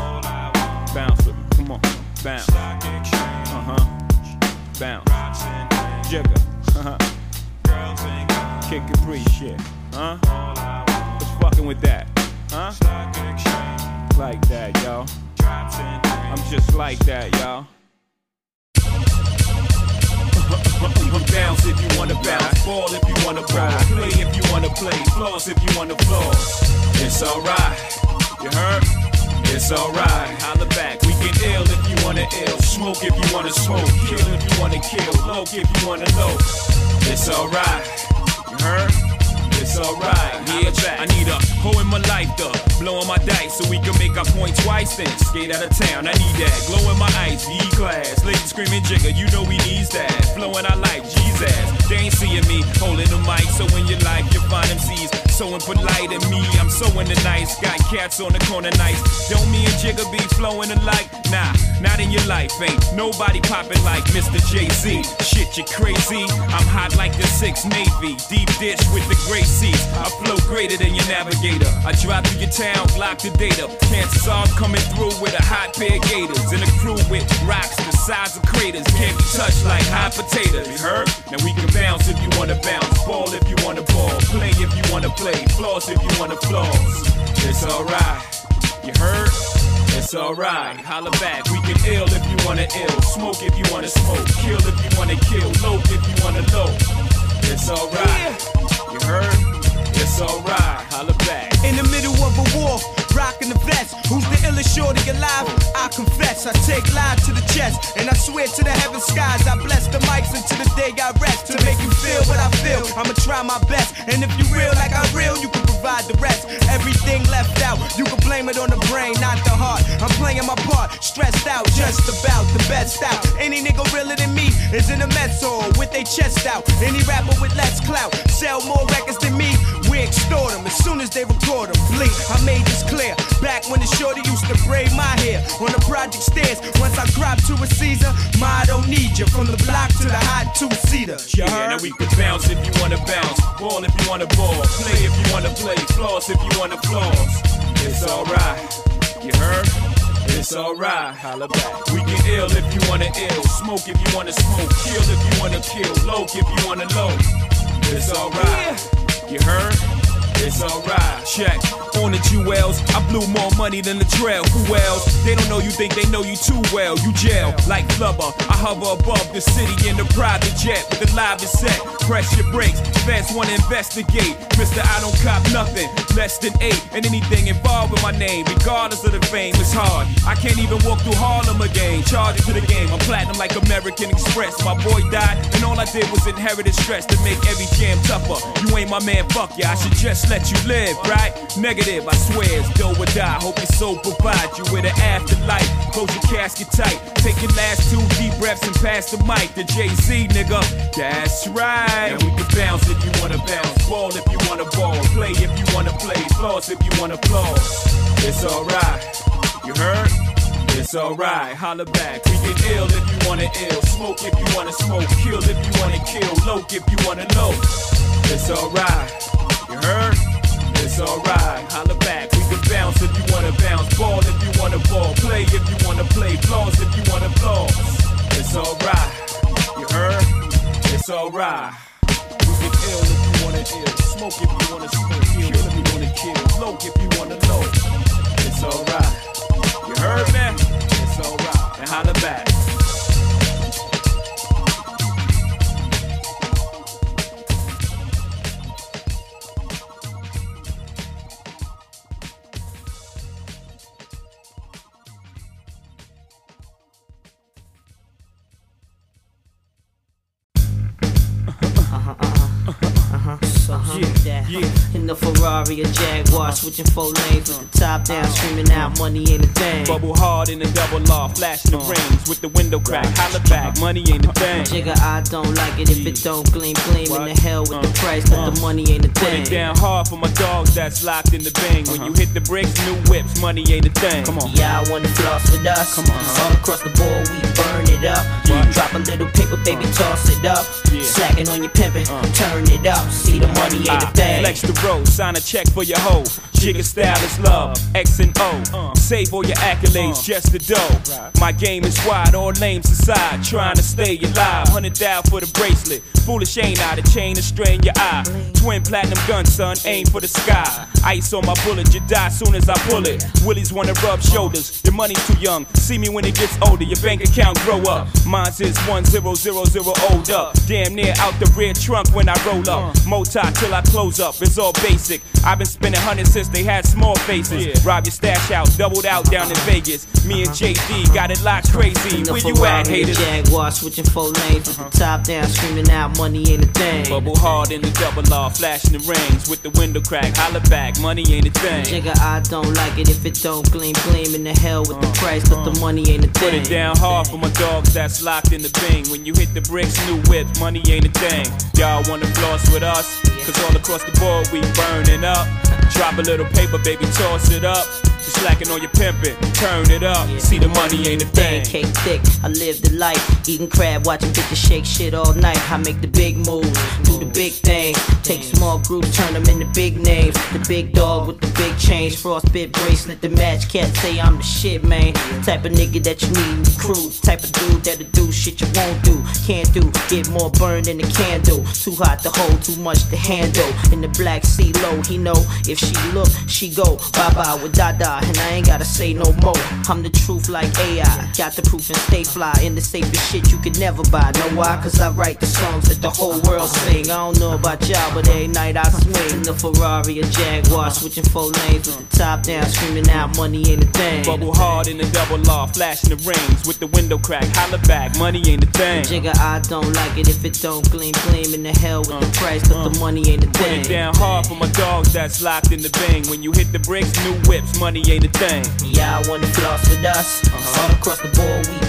Bounce with me. Come on. Bounce. Uh-huh. Bounce. Jigga. Uh-huh. Kick and breathe shit. Huh? What's fucking with that? Huh? Like that, yo. I'm just like that, y'all. You can bounce if you wanna bounce, ball if you wanna ball, play if you wanna play, floss if you wanna floss. It's alright, you heard? It's alright, holla back. We get ill if you wanna ill, smoke if you wanna smoke, kill if you wanna kill, low if you wanna low. It's alright, you heard? It's alright, yeah, I need a hoe in my life to blow on my dice so we can make our point twice then. Skate out of town. I need that. Glow in my eyes, E class, lady screaming Jigga, you know we needs that. Flowing our life, Jesus. They ain't seeing me holding the mic, so in your like, you find MCs so impolite and me. I'm so in the nice, got cats on the corner nice. Don't me and Jigga be flowing alike? Nah, not in your life, ain't nobody popping like Mr. Jay Z. Shit, you crazy? I'm hot like the Six Navy, deep dish with the gray seats. I flow greater than your navigator. I drive through your town, lock the data. Chances are I'm coming through with a hot pair of gators and a crew with rocks the size of craters. Can't be touched like hot potatoes. You heard? Now we can bounce if you wanna bounce, ball if you wanna ball, play if you wanna play, floss if you wanna floss. It's alright. You heard? It's alright. Holla back. We can ill if you wanna ill, smoke if you wanna smoke, kill if you wanna kill, low if you wanna low. It's alright. You heard? It's alright. Holla back. In the middle of a war, rocking the vest. Who's the illest shorty alive? I confess, I take live to the chest, and I swear to the heaven skies, I bless the mics until the day I rest. To make you feel what I feel, I'ma try my best. And if you real like I real, you can provide the rest. Everything left out, you can blame it on the brain, not the heart. I'm playing my part, stressed out, just about the best out. Any nigga realer than me is in a mess hall with their chest out. Any rapper with less clout sell more records than me. Extort them as soon as they record them. Blink, I made this clear. Back when the shorty used to braid my hair on the project stairs. Once I dropped to a Caesar, my I don't need you. From the block to the hot two seater. Yeah, now we can bounce if you wanna bounce, ball if you wanna ball, play if you wanna play, floss if you wanna floss. It's alright, you heard? It's alright, holla back. We get ill if you wanna ill, smoke if you wanna smoke, kill if you wanna kill, low if you wanna low. It's alright, you heard? It's alright. Check on the jewels. I blew more money than the trail. Who else? They don't know you think they know you too well. You jail like flubber. I hover above the city in the private jet with the live is set. Press your brakes. Fans wanna investigate. Mister, I don't cop nothing less than eight. And anything involved with my name, regardless of the fame, it's hard. I can't even walk through Harlem again. Charge to the game. I'm platinum like American Express. My boy died, and all I did was inherited stress to make every jam tougher. You ain't my man, fuck ya. I should just let you live, right? Negative, I swear, it's do or die. Hope your soul provide you with an afterlife. Close your casket tight. Take your last two deep breaths and pass the mic to Jay Z, nigga. That's right. And we can bounce if you wanna bounce, ball if you wanna ball, play if you wanna play, floss if you wanna floss. It's alright. You heard? It's alright, holla back. We get ill if you wanna ill, smoke if you wanna smoke, kill if you wanna kill, low if you wanna low. It's alright, you heard? It's alright, holla back. We can bounce if you wanna bounce, ball if you wanna ball, play if you wanna play, floss if you wanna floss. It's alright, you heard? It's alright. We get ill if you wanna ill, smoke if you wanna smoke, kill if you wanna kill, low if you wanna low. It's alright. You heard me? It's alright. And holla back. Yeah, in the Ferrari or Jaguar, switching four lanes with the top down, screaming out, money ain't a thing. Bubble hard in the double law, flashing the rings with the window crack. Holla back, money ain't a thing. Jigga, I don't like it if it don't gleam, gleam in the hell with the uh-huh. price, but the uh-huh. money ain't a Put thing. it down hard for my dogs that's locked in the bang. When you uh-huh. hit the bricks, new whips, money ain't a thing. Come on. Yeah, I wanna floss with us. Come on, all across the board, we burn it up. Drop a little paper, baby, toss it up. Slacking on your pimpin', turn it up. See the money ain't a Ah, thing. Flex the road, sign a check for your hoe. Jigga style is love, X and O. Save all your accolades, uh. just the dough. My game is wide, all names aside. Trying to stay alive, hundred down for the bracelet. Foolish ain't I, the chain to strain your eye. Twin platinum gun, son, aim for the sky. Ice on my bullet, you die soon as I pull it. Willies wanna rub shoulders, your money's too young. See me when it gets older, your bank account grow up. Mine's is 1000 old up. Damn near out the rear trunk when I roll up. Uh. Moti till I close up, it's all basic. I've been spending hundreds since they had small faces. Rob your stash out, doubled out down in Vegas. Me and JD got it locked crazy. Where you at, haters? Jaguar, switching four lanes the uh-huh. top down, screaming out, money ain't a thing. Bubble hard in the double law, flashing the rings with the window crack. Holla back, money ain't a thing. Jigga, I don't like it if it don't gleam, gleam in the hell with the uh, price, but the uh. money ain't a thing. Put it down hard for my dogs that's locked in the bing. When you hit the bricks, new whip, money ain't a thing. Y'all wanna floss with us? Cause all across the board we burning up. Drop a little paper, baby, toss it up. You slacking on your pimpin', turn it up. See the money ain't a thing. Cake thick, I live the life. Eating crab, watching bitches shake shit all night. I make the big moves, the big thing. Take small groups, turn them into big names. The big dog with the big change, frostbit bracelet. The match Can't say I'm the shit, man. Type of nigga that you need in the crew. Type of dude that'll do shit you won't do. Can't do, get more burned than a candle. Too hot to hold, too much to handle. In the black sea low, he know if she look, she go. Bye bye with Dada. and I ain't gotta say no more. I'm the truth like AI. Got the proof and stay fly. In the safest shit you could never buy. Know why? Cause I write the songs that the whole world sing. I don't know about y'all, but every night I swing. The Ferrari, a Jaguar, switching four lanes with the top down, screaming out money ain't a thing. Bubble hard in the double law, flashing the rings with the window crack. Holla back, money ain't a thing. Jigga, I don't like it if it don't gleam, gleam in the hell with the price, but the money ain't a thing. Put it down hard for my dogs that's locked in the bang. When you hit the bricks, new whips, money ain't a thing. Yeah, I wanna floss with us. All across the board, we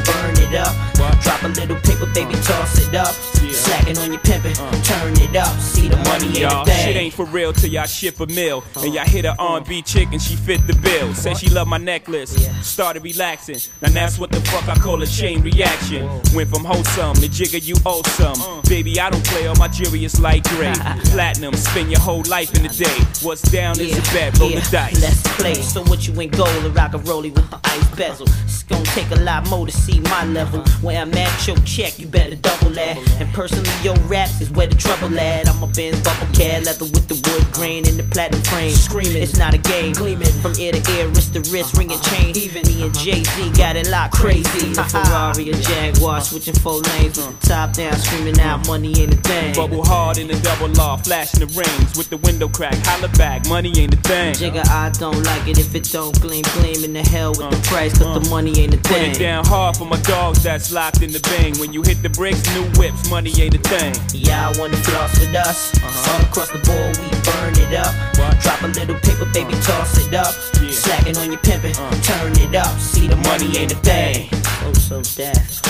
it up. Drop a little paper, baby, toss it up. Slacking on your pimpin', uh. turn it up. See the money Y'all, shit ain't for real till y'all ship a mill. Uh. And y'all hit a R&B chick and she fit the bill. Said she love my necklace, started relaxing. Now that's what the fuck I call a chain reaction. Went from wholesome to jigger you awesome. Uh. Baby, I don't play all my jewelry is light gray. Platinum, spend your whole life in a day. What's down is a bet, roll the dice. Let's play. So what you ain't gold or rock a rollie with the ice bezel? It's gonna take a lot more to see my level. Where I'm at, your check, you better double that. And personally, your rap is where the trouble at. I'm a Benz bubble cat, leather with the wood grain and the platinum frame. Screaming, it's not a game. Gleaming from ear to ear, wrist to wrist, ringing uh-uh. chain. Even me and uh-huh. JD got it locked crazy. A uh-huh. Ferrari, a Jaguar, switching four lanes with the top down, screaming out uh-huh. money ain't a thing. Bubble hard in the double law, flashing the rings with the window crack. Holla back, money ain't a thing. Jigga, I don't like it if it don't gleam, gleam in the hell with the price, cause the money ain't a Put thing. it down hard for my dogs that's locked in the bang. When you hit the bricks, new whips, money ain't a thing. Yeah, I wanna floss with us. Uh-huh. All across the board, we burn it up. Drop a little paper, baby, uh-huh. toss it up. Slacking on your pimpin', uh-huh. turn it up. See the money ain't a thing. Oh, So Def.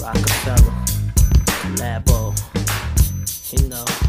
Roc-A-Fella, Labo, you know.